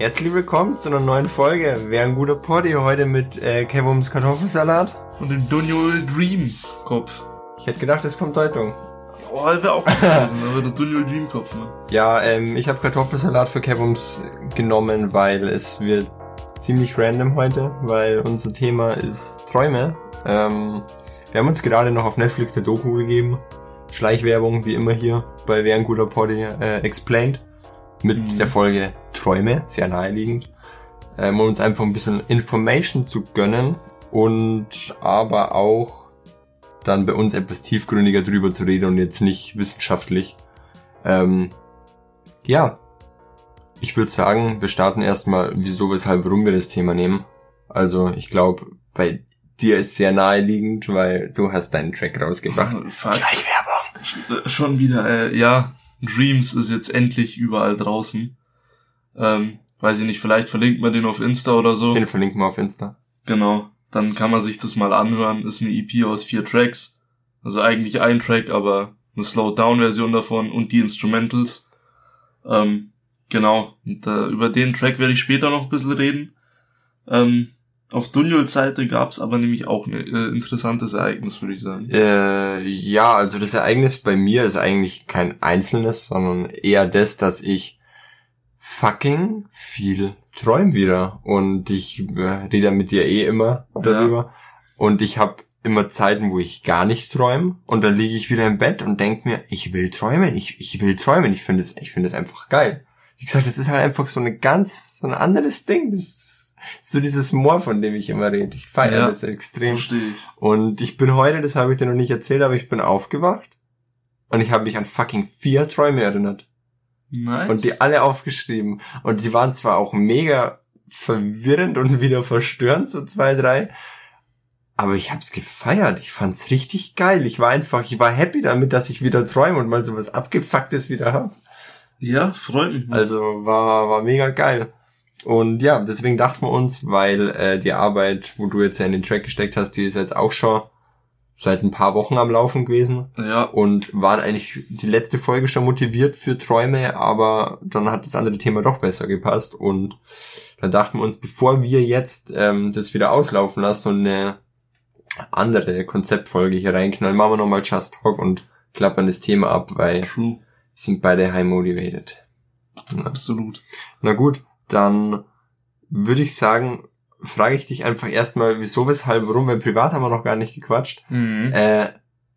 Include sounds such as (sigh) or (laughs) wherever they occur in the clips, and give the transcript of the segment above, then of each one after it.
Herzlich willkommen zu einer neuen Folge. Wäre ein guter Poddy heute mit äh, Kevums Kartoffelsalat. Und dem Dunjol Dream Kopf. Ich hätte gedacht, es kommt Deutung. Oh, wäre auch gewesen, aber der Dunjol Dream Kopf, ne? Ja, ähm, ich habe Kartoffelsalat für Kevums genommen, weil es wird ziemlich random heute, weil unser Thema ist Träume. Ähm, wir haben uns gerade noch auf Netflix eine Doku gegeben. Schleichwerbung, wie immer hier bei Wer ein guter Poddy äh, explained. Mit Mhm. der Folge Träume, sehr naheliegend. Ähm, um uns einfach ein bisschen Information zu gönnen und aber auch dann bei uns etwas tiefgründiger drüber zu reden und jetzt nicht wissenschaftlich. Ähm, ja, ich würde sagen, wir starten erstmal, wieso, weshalb, warum wir das Thema nehmen. Also ich glaube, bei dir ist sehr naheliegend, weil du hast deinen Track rausgebracht. Fuck. Schleichwerbung. Äh, Schon wieder, äh, ja. Dreams ist jetzt endlich überall draußen. Ähm, weiß ich nicht, vielleicht verlinkt man den auf Insta oder so. Den verlinken wir auf Insta. Genau. Dann kann man sich das mal anhören. Ist eine EP aus vier Tracks. Also eigentlich ein Track, aber eine Slowed-Down-Version davon und die Instrumentals. Ähm, genau. Und, äh, über den Track werde ich später noch ein bisschen reden. Ähm, auf Dunjols Seite gab es aber nämlich auch ein äh, interessantes Ereignis, würde ich sagen. Äh, ja, also das Ereignis bei mir ist eigentlich kein einzelnes, sondern eher das, dass ich fucking viel träum wieder. Und ich äh, rede ja mit dir eh immer darüber. Und ich habe immer Zeiten, wo ich gar nicht träume. Und dann liege ich wieder im Bett und denk mir, ich will träumen, ich, ich will träumen. Ich finde es, ich finde es einfach geil. Wie gesagt, das ist halt einfach so eine ganz, so ein anderes Ding. Das ist so dieses Moor, von dem ich immer rede. Ich feiere Ja. das extrem. Verstehe ich. Und ich bin heute, das habe ich dir noch nicht erzählt, aber ich bin aufgewacht und ich habe mich an fucking vier Träume erinnert Nice. und die alle aufgeschrieben. Und die waren zwar auch mega verwirrend und wieder verstörend, so zwei, drei, aber ich hab's gefeiert. Ich fand's richtig geil. Ich war einfach, ich war happy damit, dass ich wieder träume und mal so was Abgefucktes wieder hab. ja, freut mich. Also war, war mega geil. Und ja, deswegen dachten wir uns, weil äh, die Arbeit, wo du jetzt ja in den Track gesteckt hast, die ist jetzt auch schon seit ein paar Wochen am Laufen gewesen ja, und waren eigentlich die letzte Folge schon motiviert für Träume, aber dann hat das andere Thema doch besser gepasst und dann dachten wir uns, bevor wir jetzt ähm, das wieder auslaufen lassen und eine andere Konzeptfolge hier reinknallen, machen wir nochmal Just Talk und klappern das Thema ab, weil true. sind beide high motivated. Absolut. Na gut, dann würde ich sagen, frage ich dich einfach erstmal, wieso, weshalb, warum, weil privat haben wir noch gar nicht gequatscht. Mhm. Äh,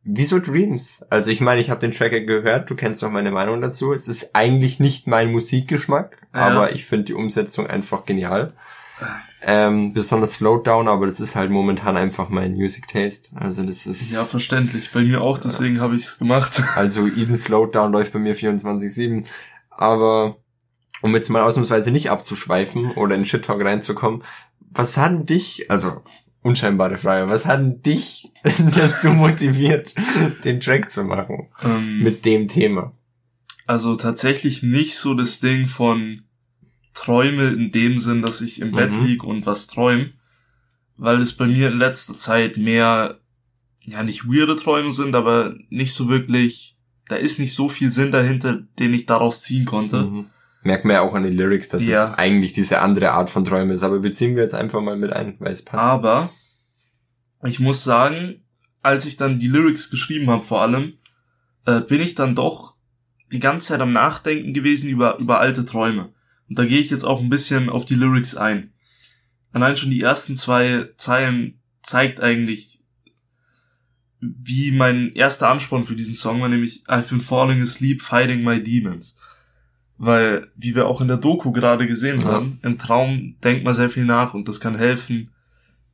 wieso Dreams? Also ich meine, ich habe den Tracker gehört, du kennst doch meine Meinung dazu. Es ist eigentlich nicht mein Musikgeschmack, Ja. aber ich finde die Umsetzung einfach genial. Ähm, besonders Slowdown, aber das ist halt momentan einfach mein Music Taste. Also das ist, Ja, verständlich. Bei mir auch, deswegen habe ich es gemacht. (laughs) also Eden Slowdown läuft bei mir 24-7. Aber um jetzt mal ausnahmsweise nicht abzuschweifen oder in Shit Talk reinzukommen, was hat dich, also unscheinbare Frage, was hat denn dich (laughs) dazu motiviert, den Track zu machen Ähm, mit dem Thema? Also tatsächlich nicht so das Ding von Träume in dem Sinn, dass ich im Bett Mhm. lieg und was träum, weil es bei mir in letzter Zeit mehr, ja nicht weirde Träume sind, aber nicht so wirklich, da ist nicht so viel Sinn dahinter, den ich daraus ziehen konnte. Mhm. Merkt man ja auch an den Lyrics, dass Ja. es eigentlich diese andere Art von Träume ist, aber beziehen wir jetzt einfach mal mit ein, weil es passt. Aber ich muss sagen, als ich dann die Lyrics geschrieben habe vor allem, äh, bin ich dann doch die ganze Zeit am Nachdenken gewesen über, über alte Träume. Und da gehe ich jetzt auch ein bisschen auf die Lyrics ein. Allein schon die ersten zwei Zeilen zeigt eigentlich, wie mein erster Ansporn für diesen Song war, nämlich I've been falling asleep fighting my demons. Weil, wie wir auch in der Doku gerade gesehen Ja. haben, im Traum denkt man sehr viel nach und das kann helfen,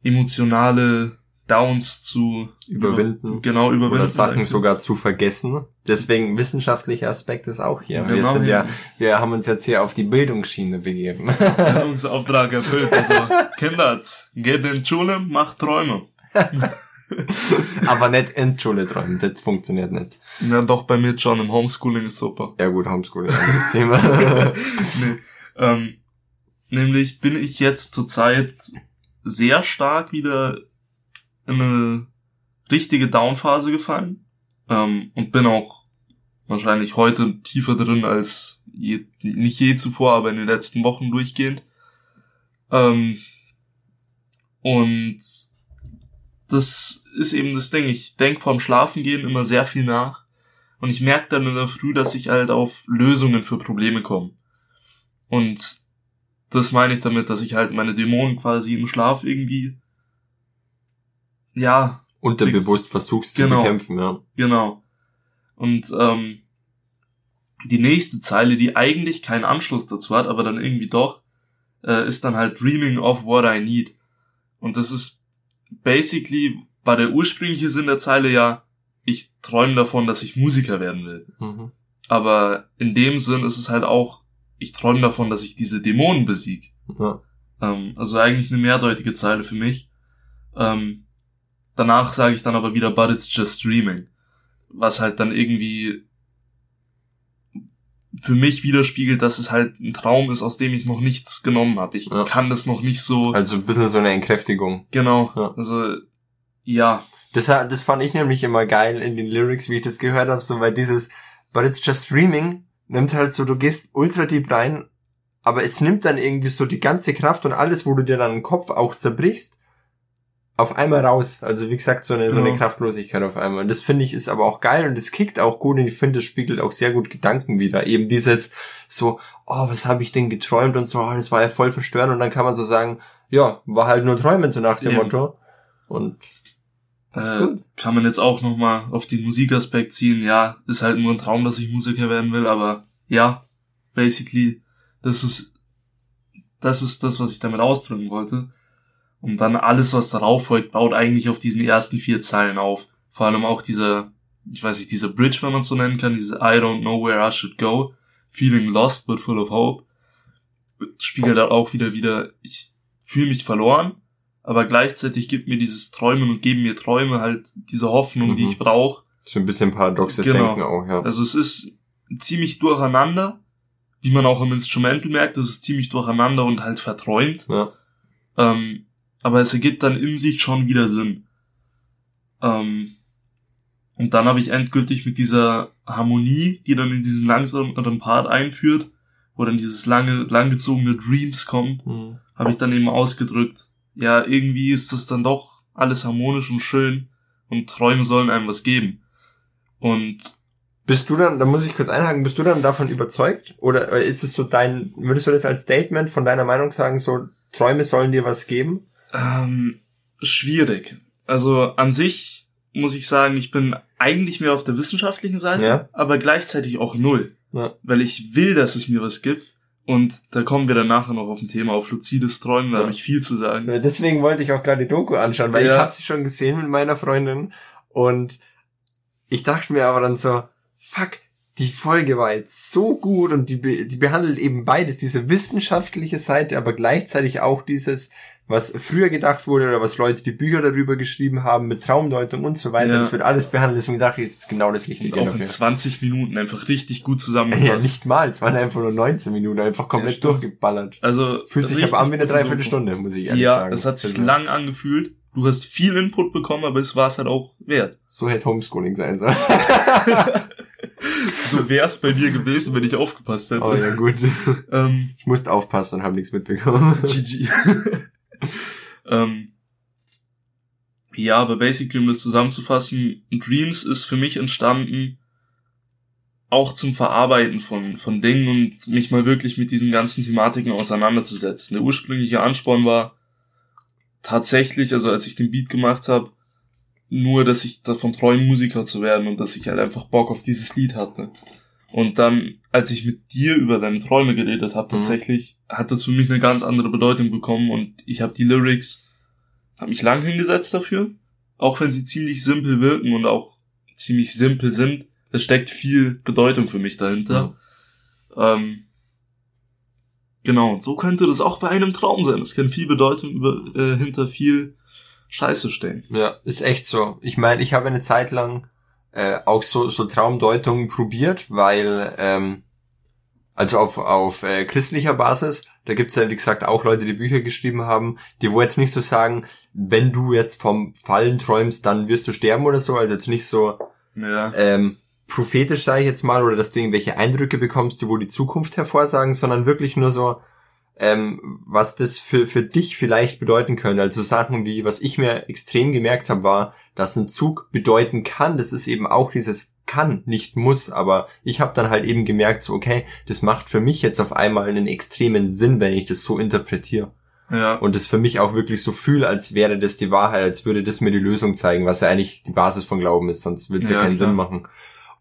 emotionale Downs zu Überwinden. Über, genau, überwinden. Oder Sachen sogar zu vergessen. Deswegen wissenschaftlicher Aspekt ist auch hier. Wir Genau, sind ja, ja. wir haben uns jetzt hier auf die Bildungsschiene begeben. (laughs) Bildungsauftrag erfüllt. Also, (laughs) Kinder, geht in die Schule, macht Träume. (laughs) (laughs) Aber nicht in die Schule träumen, das funktioniert nicht. Ja, doch, bei mir schon. Im Homeschooling ist super. Ja gut, Homeschooling, anderes Thema. (laughs) nee. ähm, nämlich bin ich jetzt zurzeit sehr stark wieder in eine richtige Downphase gefallen ähm, und bin auch wahrscheinlich heute tiefer drin als je, nicht je zuvor, aber in den letzten Wochen durchgehend. Ähm, und das ist eben das Ding. Ich denk vorm Schlafengehen immer sehr viel nach. Und ich merke dann in der Früh, dass ich halt auf Lösungen für Probleme komme. Und das meine ich damit, dass ich halt meine Dämonen quasi im Schlaf irgendwie, ja. Unterbewusst versuchst genau, zu bekämpfen, ja. Genau. Und ähm, die nächste Zeile, die eigentlich keinen Anschluss dazu hat, aber dann irgendwie doch, äh, ist dann halt Dreaming of What I Need. Und das ist basically, war der ursprüngliche Sinn der Zeile ja, ich träume davon, dass ich Musiker werden will. Mhm. Aber in dem Sinn ist es halt auch, ich träume davon, dass ich diese Dämonen besieg. Ja. Ähm, also eigentlich eine mehrdeutige Zeile für mich. Ähm, danach sage ich dann aber wieder, but it's just dreaming. Was halt dann irgendwie für mich widerspiegelt, dass es halt ein Traum ist, aus dem ich noch nichts genommen habe. Ich Ja. kann das noch nicht so. Also ein bisschen so eine Entkräftigung. genau. Ja. Also ja, Das, das fand ich nämlich immer geil in den Lyrics, wie ich das gehört habe, so weil dieses But it's just dreaming nimmt halt so, du gehst ultra deep rein, aber es nimmt dann irgendwie so die ganze Kraft und alles, wo du dir dann den Kopf auch zerbrichst, auf einmal raus. Also wie gesagt, so eine, so eine Ja. Kraftlosigkeit auf einmal. Und das finde ich ist aber auch geil und das kickt auch gut und ich finde, das spiegelt auch sehr gut Gedanken wieder. Eben dieses so, oh, was habe ich denn geträumt und so, oh, das war ja voll verstörend und dann kann man so sagen, ja, war halt nur Träumen, so nach dem Eben. Motto. Und äh, kann man jetzt auch nochmal auf den Musikaspekt ziehen. Ja, ist halt nur ein Traum, dass ich Musiker werden will, aber ja, basically, das ist, das ist das, was ich damit ausdrücken wollte. Und dann alles, was darauf folgt, baut eigentlich auf diesen ersten vier Zeilen auf. Vor allem auch dieser, ich weiß nicht, dieser Bridge, wenn man es so nennen kann, diese I don't know where I should go, feeling lost but full of hope, spiegelt da auch wieder wieder, ich fühle mich verloren, aber gleichzeitig gibt mir dieses Träumen und geben mir Träume halt diese Hoffnung, die Mhm. ich brauche. So ein bisschen paradoxes Genau. Denken auch, ja. Also es ist ziemlich durcheinander, wie man auch im Instrumental merkt, es ist ziemlich durcheinander und halt verträumt. ja. Ähm, aber es ergibt dann in sich schon wieder Sinn. Ähm, und dann habe ich endgültig mit dieser Harmonie, die dann in diesen langsameren Part einführt, wo dann dieses lange, langgezogene Dreams kommt, Mhm. habe ich dann eben ausgedrückt, ja, irgendwie ist das dann doch alles harmonisch und schön und Träume sollen einem was geben. Und Bist du dann, da muss ich kurz einhaken, bist du dann davon überzeugt? Oder ist es so dein, würdest du das als Statement von deiner Meinung sagen, so Träume sollen dir was geben? Ähm, schwierig. Also an sich muss ich sagen, ich bin eigentlich mehr auf der wissenschaftlichen Seite, Ja. aber gleichzeitig auch null. Ja. Weil ich will, dass es mir was gibt. Und da kommen wir dann nachher noch auf ein Thema, auf luzides Träumen, da Ja. habe ich viel zu sagen. Deswegen wollte ich auch gerade die Doku anschauen, weil ich habe sie schon gesehen mit meiner Freundin und ich dachte mir aber dann so, fuck, die Folge war jetzt so gut und die, die behandelt eben beides, diese wissenschaftliche Seite, aber gleichzeitig auch dieses, was früher gedacht wurde oder was Leute die Bücher darüber geschrieben haben mit Traumdeutung und so weiter. Ja. Das wird alles behandelt, deswegen dachte ich, es ist genau das Und Richtige auch in dafür. 20 Minuten einfach richtig gut Ja, zusammengefasst. nicht mal, es waren einfach nur 19 Minuten, einfach komplett stimmt. durchgeballert. Also Fühlt sich richtig aber an wie eine. Dreiviertelstunde, muss ich ehrlich Ja, sagen. es hat sich Also, lang angefühlt. Du hast viel Input bekommen, aber es war es halt auch wert. So hätte Homeschooling sein sollen. (laughs) So wär's bei dir gewesen, wenn ich aufgepasst hätte. Oh ja, gut. ähm, Ich musste aufpassen und habe nichts mitbekommen. GG. (laughs) (laughs) ähm, ja, aber basically, um das zusammenzufassen, Dreams ist für mich entstanden, auch zum Verarbeiten von, von Dingen und mich mal wirklich mit diesen ganzen Thematiken auseinanderzusetzen. Der ursprüngliche Ansporn war tatsächlich, also als ich den Beat gemacht habe, nur, dass ich davon träume, Musiker zu werden und dass ich halt einfach Bock auf dieses Lied hatte. Und dann, als ich mit dir über deine Träume geredet habe, Mhm. tatsächlich, hat das für mich eine ganz andere Bedeutung bekommen und ich habe die Lyrics, habe mich lang hingesetzt dafür, auch wenn sie ziemlich simpel wirken und auch ziemlich simpel sind. Es steckt viel Bedeutung für mich dahinter. Ähm, genau, und so könnte das auch bei einem Traum sein. Es kann viel Bedeutung über, äh, hinter viel Scheiße stehen. Ja, ist echt so. Ich meine, ich habe eine Zeit lang äh, auch so, so Traumdeutungen probiert, weil, ähm, also auf, auf äh, christlicher Basis, da gibt's ja, wie gesagt, auch Leute, die Bücher geschrieben haben, die wo jetzt nicht so sagen, wenn du jetzt vom Fallen träumst, dann wirst du sterben oder so, also jetzt nicht so, Ja. ähm, prophetisch, sage ich jetzt mal, oder dass du irgendwelche Eindrücke bekommst, die wohl die Zukunft hervorsagen, sondern wirklich nur so, ähm, was das für, für dich vielleicht bedeuten könnte. Also Sachen wie, was ich mir extrem gemerkt habe, war, dass ein Zug bedeuten kann. Das ist eben auch dieses kann, nicht muss. Aber ich habe dann halt eben gemerkt, so okay, das macht für mich jetzt auf einmal einen extremen Sinn, wenn ich das so interpretiere. Ja. Und das für mich auch wirklich so fühle, als wäre das die Wahrheit, als würde das mir die Lösung zeigen, was ja eigentlich die Basis von Glauben ist, sonst würde es ja, Ja, keinen klar. Sinn machen.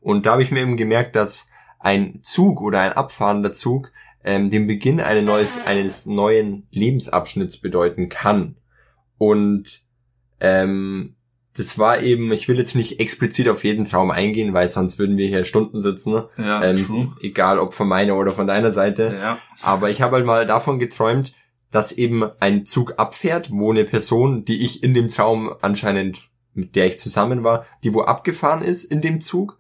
Und da habe ich mir eben gemerkt, dass ein Zug oder ein abfahrender Zug ähm, den Beginn eines, neues, eines neuen Lebensabschnitts bedeuten kann. Und ähm, das war eben, ich will jetzt nicht explizit auf jeden Traum eingehen, weil sonst würden wir hier Stunden sitzen. ne? Ja, Ähm, true. egal ob von meiner oder von deiner Seite. Ja. Aber ich habe halt mal davon geträumt, dass eben ein Zug abfährt, wo eine Person, die ich in dem Traum anscheinend, mit der ich zusammen war, die wo abgefahren ist in dem Zug.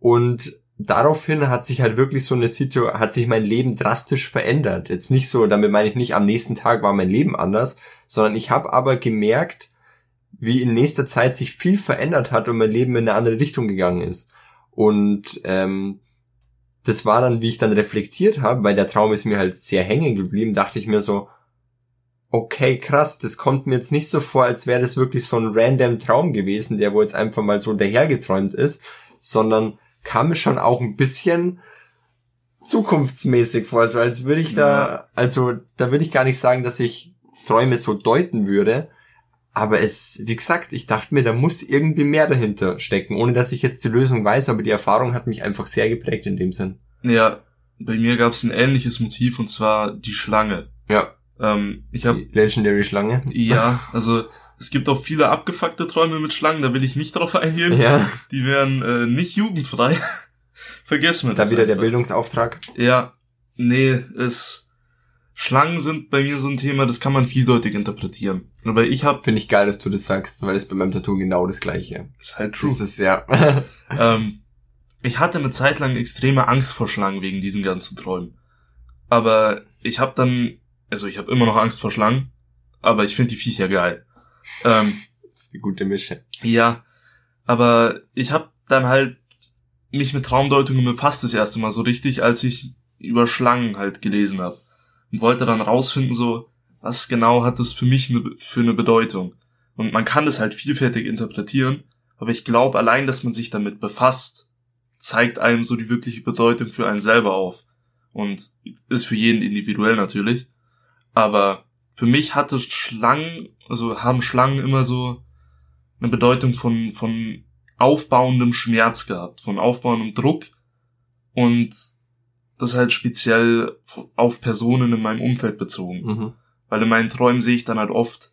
Und daraufhin hat sich halt wirklich so eine Situation, hat sich mein Leben drastisch verändert. Jetzt nicht so, damit meine ich nicht, am nächsten Tag war mein Leben anders, sondern ich habe aber gemerkt, wie in nächster Zeit sich viel verändert hat und mein Leben in eine andere Richtung gegangen ist. Und ähm, das war dann, wie ich dann reflektiert habe, weil der Traum ist mir halt sehr hängen geblieben, dachte ich mir so, okay, krass, das kommt mir jetzt nicht so vor, als wäre das wirklich so ein random Traum gewesen, der wo jetzt einfach mal so dahergeträumt ist, sondern kam mir schon auch ein bisschen zukunftsmäßig vor, so als würde ich da, also da würde ich gar nicht sagen, dass ich Träume so deuten würde, aber es, wie gesagt, ich dachte mir, da muss irgendwie mehr dahinter stecken, ohne dass ich jetzt die Lösung weiß, aber die Erfahrung hat mich einfach sehr geprägt in dem Sinn. Ja, bei mir gab es ein ähnliches Motiv und zwar die Schlange. Ja, Ähm, ich habe die Legendary Schlange. ja, (laughs) also es gibt auch viele abgefuckte Träume mit Schlangen, da will ich nicht drauf eingehen. Ja, Die wären äh, nicht jugendfrei. (laughs) Vergessen wir da das. wieder der einfach. Bildungsauftrag. Ja, nee, es Schlangen sind bei mir so ein Thema, das kann man vieldeutig interpretieren. Aber ich habe Finde ich geil, dass du das sagst, weil das bei meinem Tattoo genau das gleiche. ist halt true. Das ist ja. (laughs) Ähm, ich hatte eine Zeit lang extreme Angst vor Schlangen wegen diesen ganzen Träumen. Aber ich habe dann, also ich habe immer noch Angst vor Schlangen, aber ich finde die Viecher geil. Ähm, das ist eine gute Mische. ja, aber ich habe dann halt mich mit Traumdeutungen befasst das erste Mal so richtig, als ich über Schlangen halt gelesen habe und wollte dann rausfinden so, was genau hat das für mich ne, für eine Bedeutung. Und man kann es halt vielfältig interpretieren, aber ich glaube allein, dass man sich damit befasst, zeigt einem so die wirkliche Bedeutung für einen selber auf. Und ist für jeden individuell natürlich. Aber für mich hatte Schlangen, also haben Schlangen immer so eine Bedeutung von, von aufbauendem Schmerz gehabt, von aufbauendem Druck und das halt speziell auf Personen in meinem Umfeld bezogen. Mhm. Weil in meinen Träumen sehe ich dann halt oft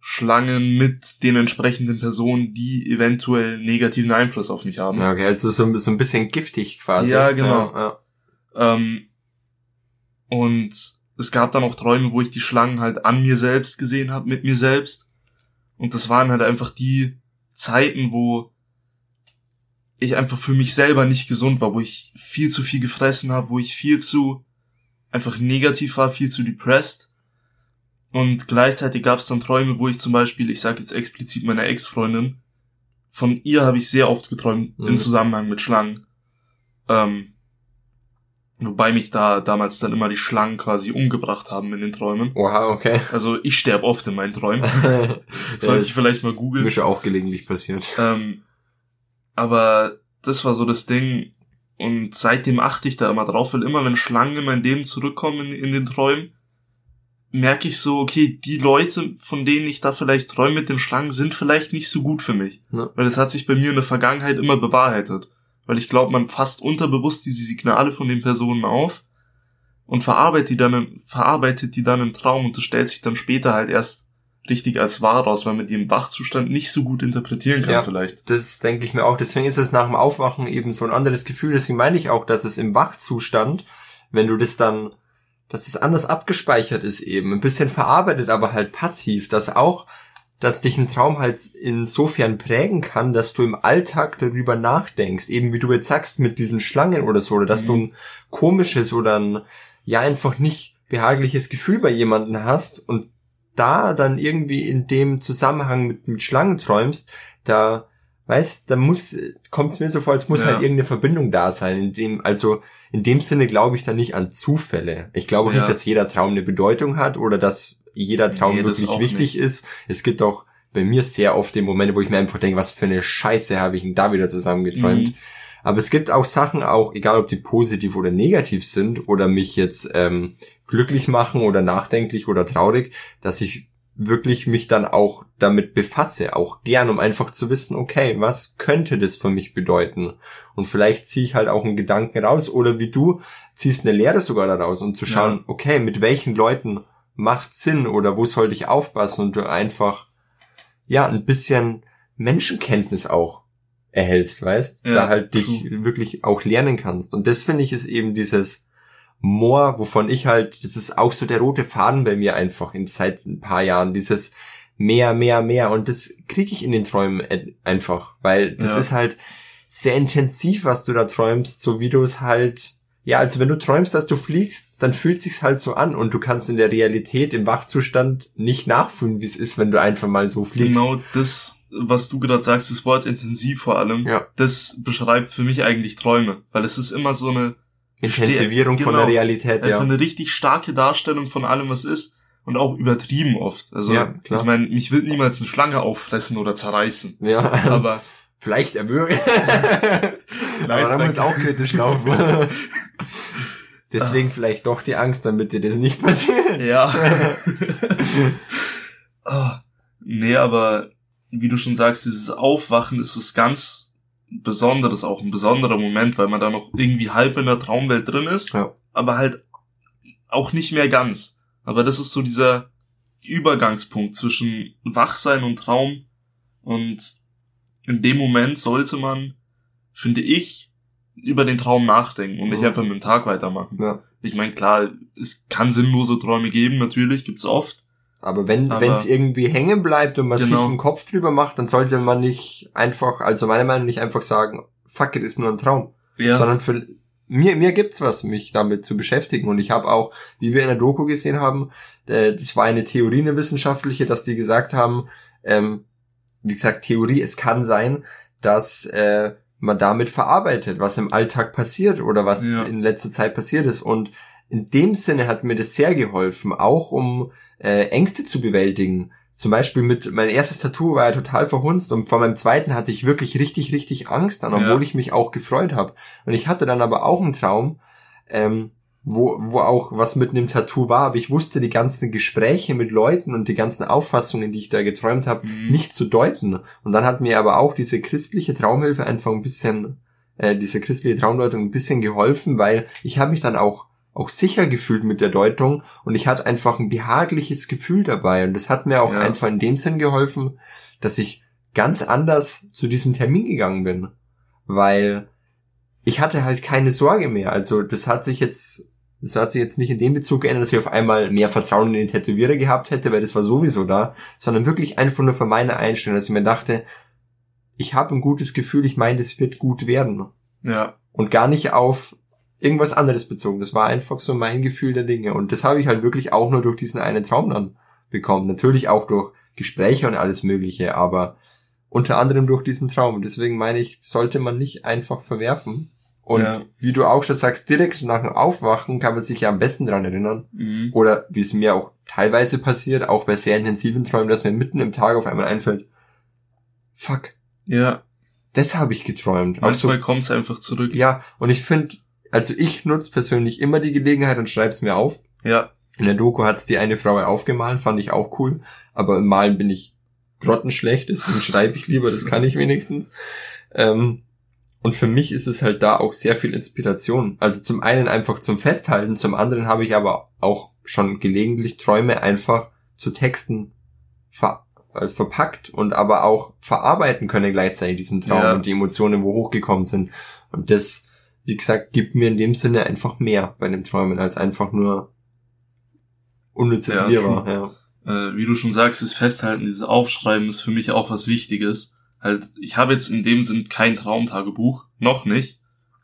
Schlangen mit den entsprechenden Personen, die eventuell negativen Einfluss auf mich haben. Ja, okay, also so, so ein bisschen giftig quasi. Ja, genau. Ja, ja. Ähm, und es gab dann auch Träume, wo ich die Schlangen halt an mir selbst gesehen habe, mit mir selbst. Und das waren halt einfach die Zeiten, wo ich einfach für mich selber nicht gesund war, wo ich viel zu viel gefressen habe, wo ich viel zu einfach negativ war, viel zu depressed. Und gleichzeitig gab es dann Träume, wo ich zum Beispiel, ich sage jetzt explizit meiner Ex-Freundin, von ihr habe ich sehr oft geträumt Mhm. in Zusammenhang mit Schlangen. Ähm, wobei mich da damals dann immer die Schlangen quasi umgebracht haben in den Träumen. Oha, okay. Also ich sterbe oft in meinen Träumen. (laughs) Sollte ich vielleicht mal googeln. Mir schon auch gelegentlich passiert. Ähm, aber das war so das Ding. Und seitdem achte ich da immer drauf, weil immer wenn Schlangen in mein Leben zurückkommen in, in den Träumen, merke ich so, okay, die Leute, von denen ich da vielleicht träume mit den Schlangen, sind vielleicht nicht so gut für mich. Ja. Weil es hat sich bei mir in der Vergangenheit immer bewahrheitet. Weil ich glaube, man fasst unterbewusst diese Signale von den Personen auf und verarbeitet die dann, im, verarbeitet die dann im Traum und das stellt sich dann später halt erst richtig als wahr raus, weil man die im Wachzustand nicht so gut interpretieren kann Ja. vielleicht. Das denke ich mir auch. Deswegen ist es nach dem Aufwachen eben so ein anderes Gefühl. Deswegen meine ich auch, dass es im Wachzustand, wenn du das dann, dass es anders abgespeichert ist eben, ein bisschen verarbeitet, aber halt passiv, dass auch, dass dich ein Traum halt insofern prägen kann, dass du im Alltag darüber nachdenkst. Eben wie du jetzt sagst mit diesen Schlangen oder so, oder dass Mhm. du ein komisches oder ein, ja, einfach nicht behagliches Gefühl bei jemanden hast und da dann irgendwie in dem Zusammenhang mit, mit Schlangen träumst, da, weißt, da muss, kommt es mir so vor, als muss Ja. halt irgendeine Verbindung da sein. In dem, also in dem Sinne glaube ich da nicht an Zufälle. Ich glaube auch Ja. nicht, dass jeder Traum eine Bedeutung hat oder dass jeder Traum Nee, wirklich wichtig ist. Es gibt auch bei mir sehr oft die Momente, wo ich mir einfach denke, was für eine Scheiße habe ich denn da wieder zusammengeträumt. Mhm. Aber es gibt auch Sachen, auch egal ob die positiv oder negativ sind oder mich jetzt ähm, glücklich machen oder nachdenklich oder traurig, dass ich wirklich mich dann auch damit befasse, auch gern, um einfach zu wissen, okay, was könnte das für mich bedeuten? Und vielleicht ziehe ich halt auch einen Gedanken raus oder wie du ziehst eine Lehre sogar daraus, um zu schauen, Ja. okay, mit welchen Leuten macht Sinn oder wo sollte ich aufpassen und du einfach ja ein bisschen Menschenkenntnis auch erhältst, weißt, Ja, da halt dich wirklich auch lernen kannst. Und das finde ich ist eben dieses More, wovon ich halt, das ist auch so der rote Faden bei mir einfach in seit ein paar Jahren, dieses mehr, mehr, mehr. Und das kriege ich in den Träumen e- einfach, weil das Ja. ist halt sehr intensiv, was du da träumst, so wie du es halt, ja, also wenn du träumst, dass du fliegst, dann fühlt sich's halt so an und du kannst in der Realität, im Wachzustand nicht nachfühlen, wie es ist, wenn du einfach mal so fliegst. Genau das, was du gerade sagst, das Wort intensiv vor allem, Ja. das beschreibt für mich eigentlich Träume. Weil es ist immer so eine, Intensivierung von Genau. der Realität, einfach ja. eine richtig starke Darstellung von allem, was ist. Und auch übertrieben oft. Also, Ja, klar. ich meine, mich will niemals eine Schlange auffressen oder zerreißen. Ja, Aber (laughs) vielleicht erwürgen. (laughs) Aber da muss auch kritisch laufen. (laughs) Deswegen vielleicht doch die Angst, damit dir das nicht passiert. Ja. (laughs) Ah, nee, aber wie du schon sagst, dieses Aufwachen ist was ganz Besonderes, auch ein besonderer Moment, weil man da noch irgendwie halb in der Traumwelt drin ist, Ja. aber halt auch nicht mehr ganz. Aber das ist so dieser Übergangspunkt zwischen Wachsein und Traum und in dem Moment sollte man, finde ich, über den Traum nachdenken und nicht einfach mit dem Tag weitermachen. Ja. Ich meine, klar, es kann sinnlose Träume geben, natürlich, gibt's oft. Aber wenn es irgendwie hängen bleibt und man sich Genau. einen Kopf drüber macht, dann sollte man nicht einfach, also meiner Meinung nach nicht einfach sagen, fuck it, ist nur ein Traum. Ja, Sondern für mir, mir gibt's was, mich damit zu beschäftigen. Und ich habe auch, wie wir in der Doku gesehen haben, äh, das war eine Theorie, eine wissenschaftliche, dass die gesagt haben, ähm, wie gesagt, Theorie, es kann sein, dass äh, man damit verarbeitet, was im Alltag passiert oder was Ja. in letzter Zeit passiert ist. Und in dem Sinne hat mir das sehr geholfen, auch um äh, Ängste zu bewältigen. Zum Beispiel mit, mein erstes Tattoo war ja total verhunzt und vor meinem zweiten hatte ich wirklich richtig, richtig Angst dann, obwohl Ja. ich mich auch gefreut habe. Und ich hatte dann aber auch einen Traum, ähm, wo, wo auch was mit einem Tattoo war, aber ich wusste die ganzen Gespräche mit Leuten und die ganzen Auffassungen, die ich da geträumt habe, Mhm. nicht zu deuten. Und dann hat mir aber auch diese christliche Traumhilfe einfach ein bisschen, äh, diese christliche Traumdeutung ein bisschen geholfen, weil ich habe mich dann auch auch sicher gefühlt mit der Deutung und ich hatte einfach ein behagliches Gefühl dabei und das hat mir auch Ja. einfach in dem Sinn geholfen, dass ich ganz anders zu diesem Termin gegangen bin, weil ich hatte halt keine Sorge mehr. Also das hat sich jetzt, das hat sich jetzt nicht in dem Bezug geändert, dass ich auf einmal mehr Vertrauen in den Tätowierer gehabt hätte, weil das war sowieso da, sondern wirklich einfach nur für meine Einstellung, dass ich mir dachte, ich habe ein gutes Gefühl, ich meine, das wird gut werden Ja, und gar nicht auf irgendwas anderes bezogen. Das war einfach so mein Gefühl der Dinge und das habe ich halt wirklich auch nur durch diesen einen Traum dann bekommen. Natürlich auch durch Gespräche und alles Mögliche, aber unter anderem durch diesen Traum. Und deswegen meine ich, sollte man nicht einfach verwerfen. Und Ja. wie du auch schon sagst, direkt nach dem Aufwachen kann man sich ja am besten dran erinnern. mhm. Oder wie es mir auch teilweise passiert, auch bei sehr intensiven Träumen, dass mir mitten im Tag auf einmal einfällt, fuck, ja. das habe ich geträumt. Auch so Manchmal kommt's einfach zurück. ja, und ich finde, also ich nutze persönlich immer die Gelegenheit und schreib's mir auf. Ja, In der Doku hat's die eine Frau aufgemalt, fand ich auch cool. Aber im Malen bin ich grottenschlecht, deswegen schreibe ich lieber, das kann ich wenigstens. Ähm, und für mich ist es halt da auch sehr viel Inspiration. Also zum einen einfach zum Festhalten, zum anderen habe ich aber auch schon gelegentlich Träume einfach zu Texten ver äh, verpackt und aber auch verarbeiten können gleichzeitig diesen Traum Ja. und die Emotionen, wo hochgekommen sind. Und das, wie gesagt, gibt mir in dem Sinne einfach mehr bei dem Träumen als einfach nur unnützes Ja, Wirrwarr. Ja. äh, wie du schon sagst, das Festhalten, dieses Aufschreiben ist für mich auch was Wichtiges. Halt, ich habe jetzt in dem Sinn kein Traumtagebuch, noch nicht.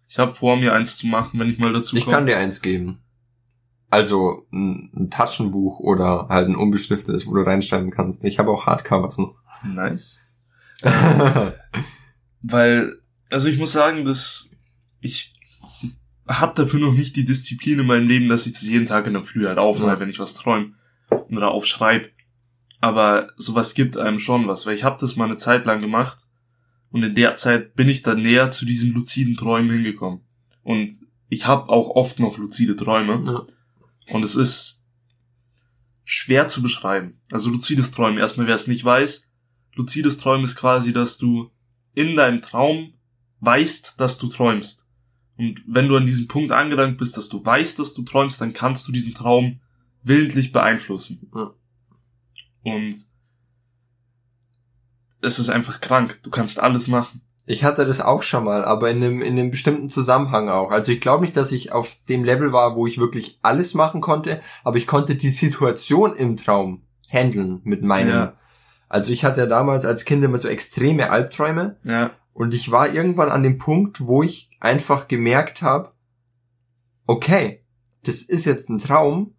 Ich habe vor, mir eins zu machen, wenn ich mal dazu Ich komme. kann dir eins geben. Also ein, ein Taschenbuch oder halt ein unbeschriftetes, wo du reinschreiben kannst. Ich habe auch Hardcovers noch. Nice. (laughs) Weil, also ich muss sagen, dass ich habe dafür noch nicht die Disziplin in meinem Leben, dass ich das jeden Tag in der Früh halt aufmache, Ja. wenn ich was träume oder aufschreib. Aber sowas gibt einem schon was, weil ich habe das mal eine Zeit lang gemacht und in der Zeit bin ich dann näher zu diesen luziden Träumen hingekommen. Und ich habe auch oft noch luzide Träume Ja. und es ist schwer zu beschreiben. Also luzides Träumen, erstmal wer es nicht weiß, luzides Träumen ist quasi, dass du in deinem Traum weißt, dass du träumst. Und wenn du an diesem Punkt angelangt bist, dass du weißt, dass du träumst, dann kannst du diesen Traum willentlich beeinflussen. Ja. Und es ist einfach krank. Du kannst alles machen. Ich hatte das auch schon mal, aber in einem, in einem bestimmten Zusammenhang auch. Also ich glaube nicht, dass ich auf dem Level war, wo ich wirklich alles machen konnte, aber ich konnte die Situation im Traum handeln mit meinem. Ja. Also ich hatte ja damals als Kind immer so extreme Albträume Ja, und ich war irgendwann an dem Punkt, wo ich einfach gemerkt habe, okay, das ist jetzt ein Traum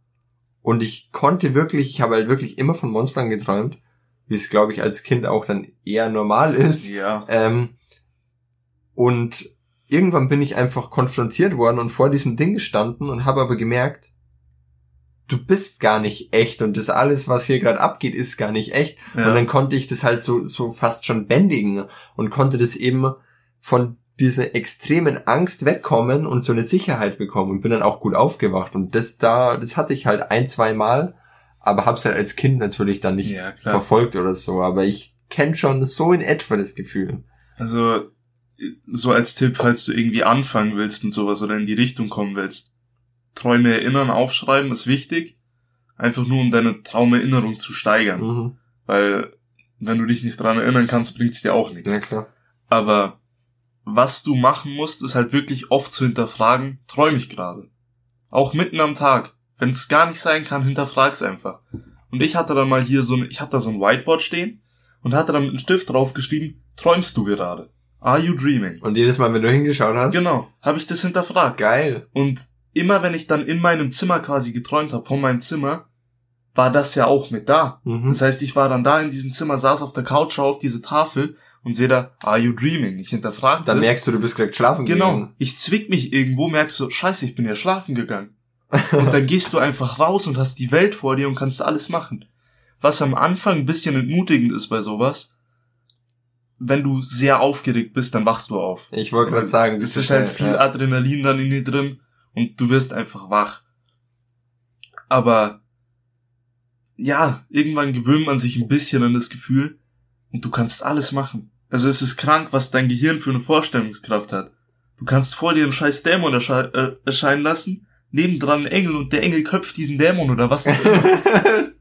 und ich konnte wirklich, ich habe halt wirklich immer von Monstern geträumt, wie es glaube ich als Kind auch dann eher normal ist. ja, Ähm, und irgendwann bin ich einfach konfrontiert worden und vor diesem Ding gestanden und habe aber gemerkt, du bist gar nicht echt und das alles, was hier gerade abgeht, ist gar nicht echt. Und ja. dann konnte ich das halt so, so fast schon bändigen und konnte das eben von dieser extremen Angst wegkommen und so eine Sicherheit bekommen und bin dann auch gut aufgewacht. Und das da, das hatte ich halt ein, zwei Mal, aber hab's halt als Kind natürlich dann nicht ja, verfolgt oder so. Aber ich kenne schon so in etwa das Gefühl. Also, so als Tipp, falls du irgendwie anfangen willst mit sowas oder in die Richtung kommen willst. Träume erinnern, aufschreiben ist wichtig. Einfach nur, um deine Traumerinnerung zu steigern. Mhm. Weil, wenn du dich nicht dran erinnern kannst, bringt's dir auch nichts. Ja, klar. Aber was du machen musst, ist halt wirklich oft zu hinterfragen, träume ich gerade. Auch mitten am Tag. Wenn es gar nicht sein kann, hinterfrag's einfach. Und ich hatte dann mal hier so ein, ich hatte da so ein Whiteboard stehen und hatte dann mit einem Stift drauf geschrieben, träumst du gerade? Are you dreaming? Und jedes Mal, wenn du hingeschaut hast, Genau, habe ich das hinterfragt. geil. Und immer wenn ich dann in meinem Zimmer quasi geträumt habe, von meinem Zimmer, war das ja auch mit da. Mhm. Das heißt, ich war dann da in diesem Zimmer, saß auf der Couch, schaue auf diese Tafel und sehe da, are you dreaming? Ich hinterfrage Dann das. merkst du, du bist gerade schlafen Genau. gegangen. Ich zwick mich irgendwo, merkst du, scheiße, ich bin ja schlafen gegangen. Und dann (laughs) gehst du einfach raus und hast die Welt vor dir und kannst alles machen. Was am Anfang ein bisschen entmutigend ist bei sowas, wenn du sehr aufgeregt bist, dann wachst du auf. Ich wollte gerade sagen, Es ist halt viel. Adrenalin dann in dir drin und du wirst einfach wach. Aber ja, irgendwann gewöhnt man sich ein bisschen an das Gefühl und du kannst alles machen. Also es ist krank, was dein Gehirn für eine Vorstellungskraft hat. Du kannst vor dir einen scheiß Dämon ersche äh, erscheinen lassen, nebendran ein Engel und der Engel köpft diesen Dämon oder was auch immer. (laughs)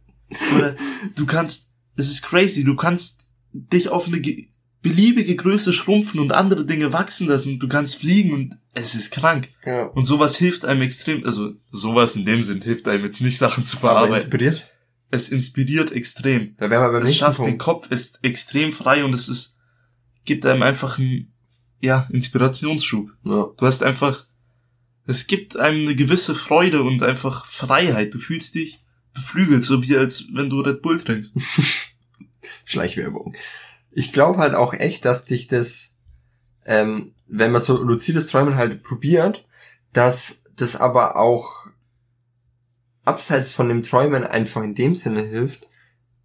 Oder du kannst, es ist crazy, du kannst dich auf eine ge- beliebige Größe schrumpfen und andere Dinge wachsen lassen und du kannst fliegen und es ist krank. ja. Und sowas hilft einem extrem, also sowas in dem Sinn hilft einem jetzt nicht Sachen zu Aber verarbeiten. inspiriert. Es inspiriert extrem. Da wären wir beim Es nächsten schafft den Punkt. Kopf, ist extrem frei und es ist, gibt einem einfach einen, ja, Inspirationsschub. Ja. Du hast einfach, es gibt einem eine gewisse Freude und einfach Freiheit. Du fühlst dich beflügelt, so wie als wenn du Red Bull trinkst. (laughs) Schleichwerbung. Ich glaube halt auch echt, dass dich das, ähm, wenn man so luzides Träumen halt probiert, dass das aber auch abseits von dem Träumen einfach in dem Sinne hilft,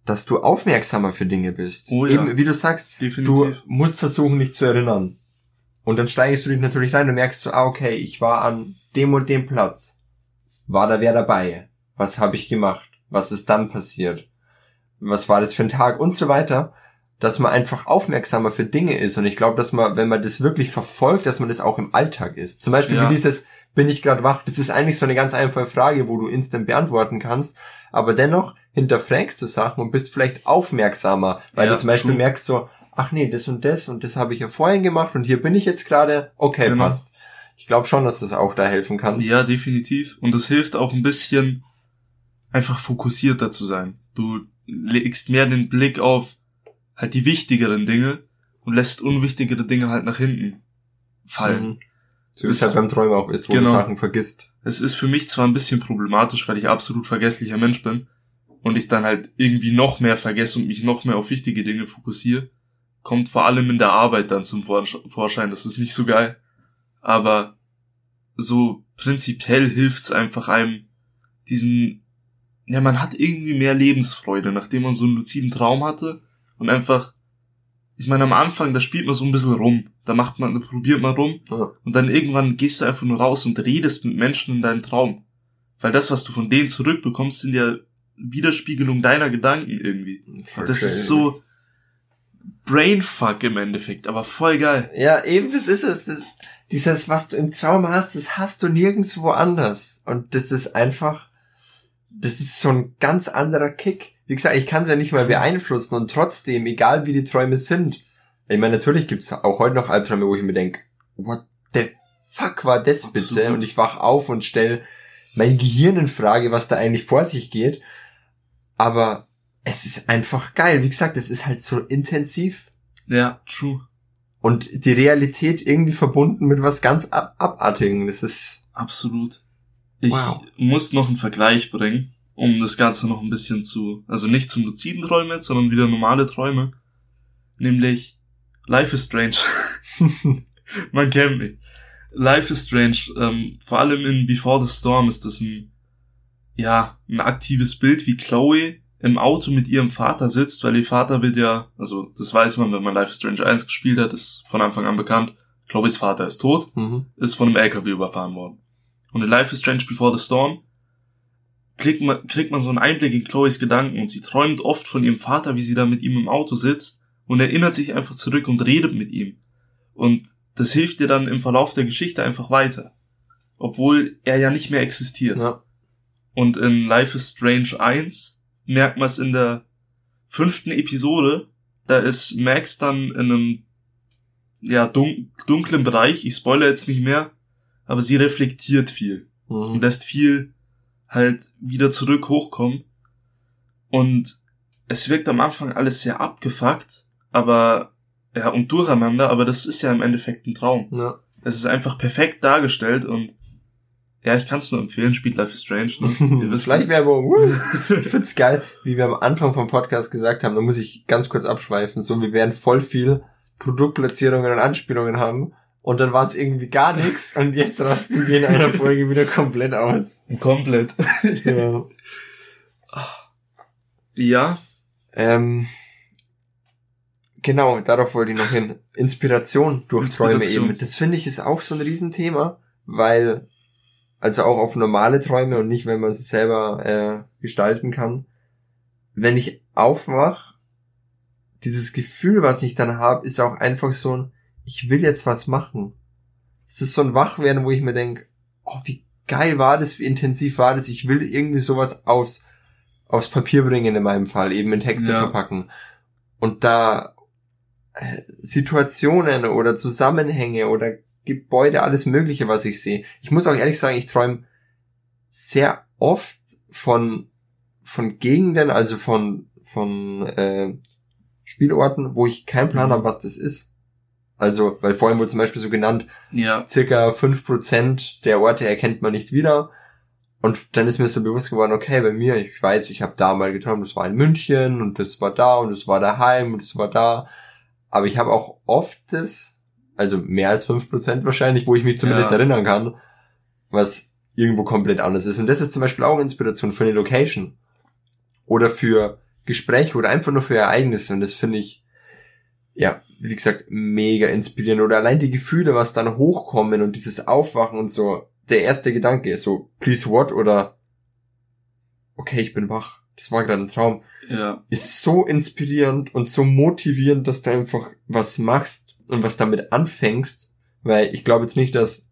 dass du aufmerksamer für Dinge bist. Oh ja. Eben, wie du sagst, du Definitiv. musst versuchen, dich zu erinnern. Und dann steigst du dich natürlich rein und merkst so, ah, okay, ich war an dem und dem Platz. War da wer dabei? Was habe ich gemacht? Was ist dann passiert? Was war das für ein Tag? Und so weiter. Dass man einfach aufmerksamer für Dinge ist. Und ich glaube, dass man, wenn man das wirklich verfolgt, dass man das auch im Alltag ist. Zum Beispiel Ja. wie dieses, bin ich gerade wach? Das ist eigentlich so eine ganz einfache Frage, wo du instant beantworten kannst. Aber dennoch hinterfragst du Sachen und bist vielleicht aufmerksamer. Weil Ja, du zum Beispiel true. merkst so, ach nee, das und das und das habe ich ja vorhin gemacht und hier bin ich jetzt gerade. Okay, Genau. passt. Ich glaube schon, dass das auch da helfen kann. Ja, definitiv. Und es hilft auch ein bisschen, einfach fokussierter zu sein. Du legst mehr den Blick auf halt die wichtigeren Dinge und lässt unwichtigere Dinge halt nach hinten fallen. Mhm. So es halt beim Träumen auch ist, wo du Genau. Sachen vergisst. Es ist für mich zwar ein bisschen problematisch, weil ich absolut vergesslicher Mensch bin und ich dann halt irgendwie noch mehr vergesse und mich noch mehr auf wichtige Dinge fokussiere, kommt vor allem in der Arbeit dann zum Vorschein. Das ist nicht so geil. Aber so prinzipiell hilft's einfach einem, diesen, ja, man hat irgendwie mehr Lebensfreude, nachdem man so einen luziden Traum hatte und einfach, ich meine, am Anfang, da spielt man so ein bisschen rum, da macht man, da probiert man rum Ja. und dann irgendwann gehst du einfach nur raus und redest mit Menschen in deinem Traum. Weil das, was du von denen zurückbekommst, sind ja Widerspiegelung deiner Gedanken irgendwie. Voll das crazy. ist so Brainfuck im Endeffekt, aber voll geil. Ja, eben, das ist es. Das, dieses, was du im Traum hast, das hast du nirgendwo anders. Und das ist einfach, das ist so ein ganz anderer Kick. Wie gesagt, ich kann es ja nicht mal beeinflussen und trotzdem, egal wie die Träume sind. Ich meine, natürlich gibt's auch heute noch Albträume, wo ich mir denk, what the fuck war das bitte? Absolut. Und ich wach auf und stell mein Gehirn in Frage, was da eigentlich vor sich geht. Aber es ist einfach geil. Wie gesagt, es ist halt so intensiv Ja, true. und die Realität irgendwie verbunden mit was ganz ab abartigen. Das ist Absolut. Ich Wow. muss noch einen Vergleich bringen, um das Ganze noch ein bisschen zu, also nicht zum luziden Träume, sondern wieder normale Träume. Nämlich Life is Strange. (laughs) Man kennt mich. Life is Strange, ähm, vor allem in Before the Storm ist das ein, ja, ein aktives Bild, wie Chloe im Auto mit ihrem Vater sitzt, weil ihr Vater wird ja, also das weiß man, wenn man Life is Strange 1 gespielt hat, ist von Anfang an bekannt, Chloes Vater ist tot mhm. ist von einem LKW überfahren worden. Und in Life is Strange Before the Storm kriegt man, kriegt man so einen Einblick in Chloes Gedanken und sie träumt oft von ihrem Vater, wie sie da mit ihm im Auto sitzt und erinnert sich einfach zurück und redet mit ihm. Und das hilft ihr dann im Verlauf der Geschichte einfach weiter. Obwohl er ja nicht mehr existiert. ja. Und in Life is Strange 1 merkt man es in der fünften Episode. Da ist Max dann in einem ja, dun dunklen Bereich. Ich spoilere jetzt nicht mehr. Aber sie reflektiert viel und Mhm. lässt viel halt wieder zurück hochkommen. Und es wirkt am Anfang alles sehr abgefuckt, aber ja, und durcheinander, aber das ist ja im Endeffekt ein Traum. ja. Es ist einfach perfekt dargestellt und ja, ich kann es nur empfehlen, spielt Life is Strange. Ne? (laughs) Schleichwerbung. (laughs) Ich find's geil, wie wir am Anfang vom Podcast gesagt haben, da muss ich ganz kurz abschweifen, so wir werden voll viel Produktplatzierungen und Anspielungen haben und dann war es irgendwie gar nichts und jetzt rasten wir in einer Folge wieder komplett aus. Komplett. (laughs) Ja. Ja, Ähm, genau, darauf wollte ich noch hin. Inspiration durch Träume Inspiration. eben. Das finde ich ist auch so ein Riesenthema, weil, also auch auf normale Träume und nicht, wenn man sie selber äh, gestalten kann. Wenn ich aufwach, dieses Gefühl, was ich dann habe, ist auch einfach so ein, ich will jetzt was machen. Es ist so ein Wachwerden, wo ich mir denke, oh, wie geil war das, wie intensiv war das, ich will irgendwie sowas aufs, aufs Papier bringen in meinem Fall, eben in Texte Ja. verpacken. Und da äh, Situationen oder Zusammenhänge oder Gebäude, alles Mögliche, was ich sehe. Ich muss auch ehrlich sagen, ich träume sehr oft von, von Gegenden, also von, von äh, Spielorten, wo ich keinen Plan Mhm. habe, was das ist. Also, weil vorhin wurde zum Beispiel so genannt, ja, circa 5% der Orte erkennt man nicht wieder. Und dann ist mir so bewusst geworden, okay, bei mir, ich weiß, ich habe da mal geträumt, das war in München und das war da und das war daheim und das war da. Aber ich habe auch oft das, also mehr als 5% wahrscheinlich, wo ich mich zumindest Ja. erinnern kann, was irgendwo komplett anders ist. Und das ist zum Beispiel auch Inspiration für eine Location. Oder für Gespräche oder einfach nur für Ereignisse. Und das finde ich, ja, wie gesagt, mega inspirierend. Oder allein die Gefühle, was dann hochkommen und dieses Aufwachen und so. Der erste Gedanke ist so, please what? Oder, okay, ich bin wach. Das war gerade ein Traum. ja, Ist so inspirierend und so motivierend, dass du einfach was machst und was damit anfängst. Weil ich glaube jetzt nicht, dass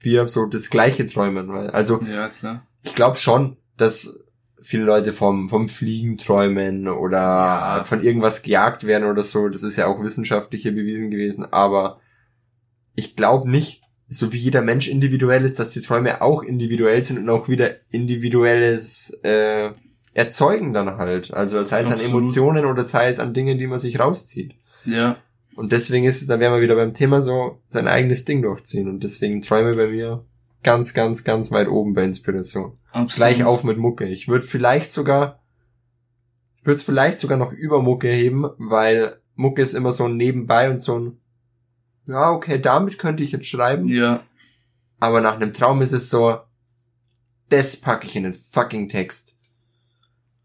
wir so das gleiche träumen. Weil, also, ja, klar. ich glaube schon, dass viele Leute vom, vom Fliegen träumen oder Ja. von irgendwas gejagt werden oder so. Das ist ja auch wissenschaftlich hier bewiesen gewesen. Aber ich glaube nicht, so wie jeder Mensch individuell ist, dass die Träume auch individuell sind und auch wieder individuelles äh, Erzeugen dann halt. Also sei es an. Emotionen oder sei es an Dingen, die man sich rauszieht. Ja, Und deswegen ist es, da wären wir wieder beim Thema so, sein eigenes Ding durchziehen. Und deswegen Träume bei mir ganz, ganz, ganz weit oben bei Inspiration. absolut. Gleich auf mit Mucke. Ich würde vielleicht sogar, ich würde es vielleicht sogar noch über Mucke heben, weil Mucke ist immer so ein Nebenbei und so ein, ja, okay, damit könnte ich jetzt schreiben. Ja. Aber nach einem Traum ist es so, das packe ich in den fucking Text.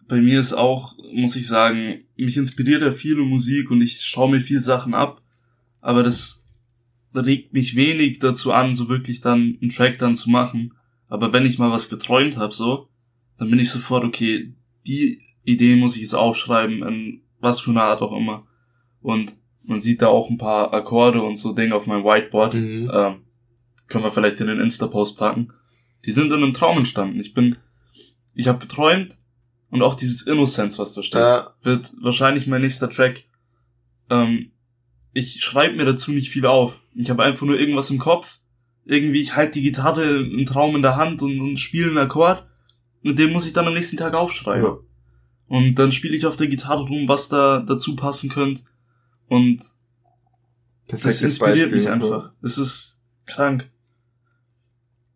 Bei mir ist auch, muss ich sagen, mich inspiriert ja viele Musik und ich schaue mir viel Sachen ab, aber das regt mich wenig dazu an, so wirklich dann einen Track dann zu machen. Aber wenn ich mal was geträumt habe, so, dann bin ich sofort, okay, die Idee muss ich jetzt aufschreiben, in was für eine Art auch immer. Und man sieht da auch ein paar Akkorde und so Dinge auf meinem Whiteboard. Mhm. Ähm, können wir vielleicht in den Insta-Post packen. Die sind in einem Traum entstanden. Ich bin, ich habe geträumt und auch dieses Innocence, was da steht, Ja, wird wahrscheinlich mein nächster Track. Ähm, ich schreibe mir dazu nicht viel auf. Ich habe einfach nur irgendwas im Kopf. Irgendwie, ich halte die Gitarre im Traum in der Hand und, und spiele einen Akkord. Und den muss ich dann am nächsten Tag aufschreiben. ja. Und dann spiele ich auf der Gitarre rum, was da dazu passen könnte. Und das perfektes inspiriert Beispiel. mich ja. einfach. Es ist krank.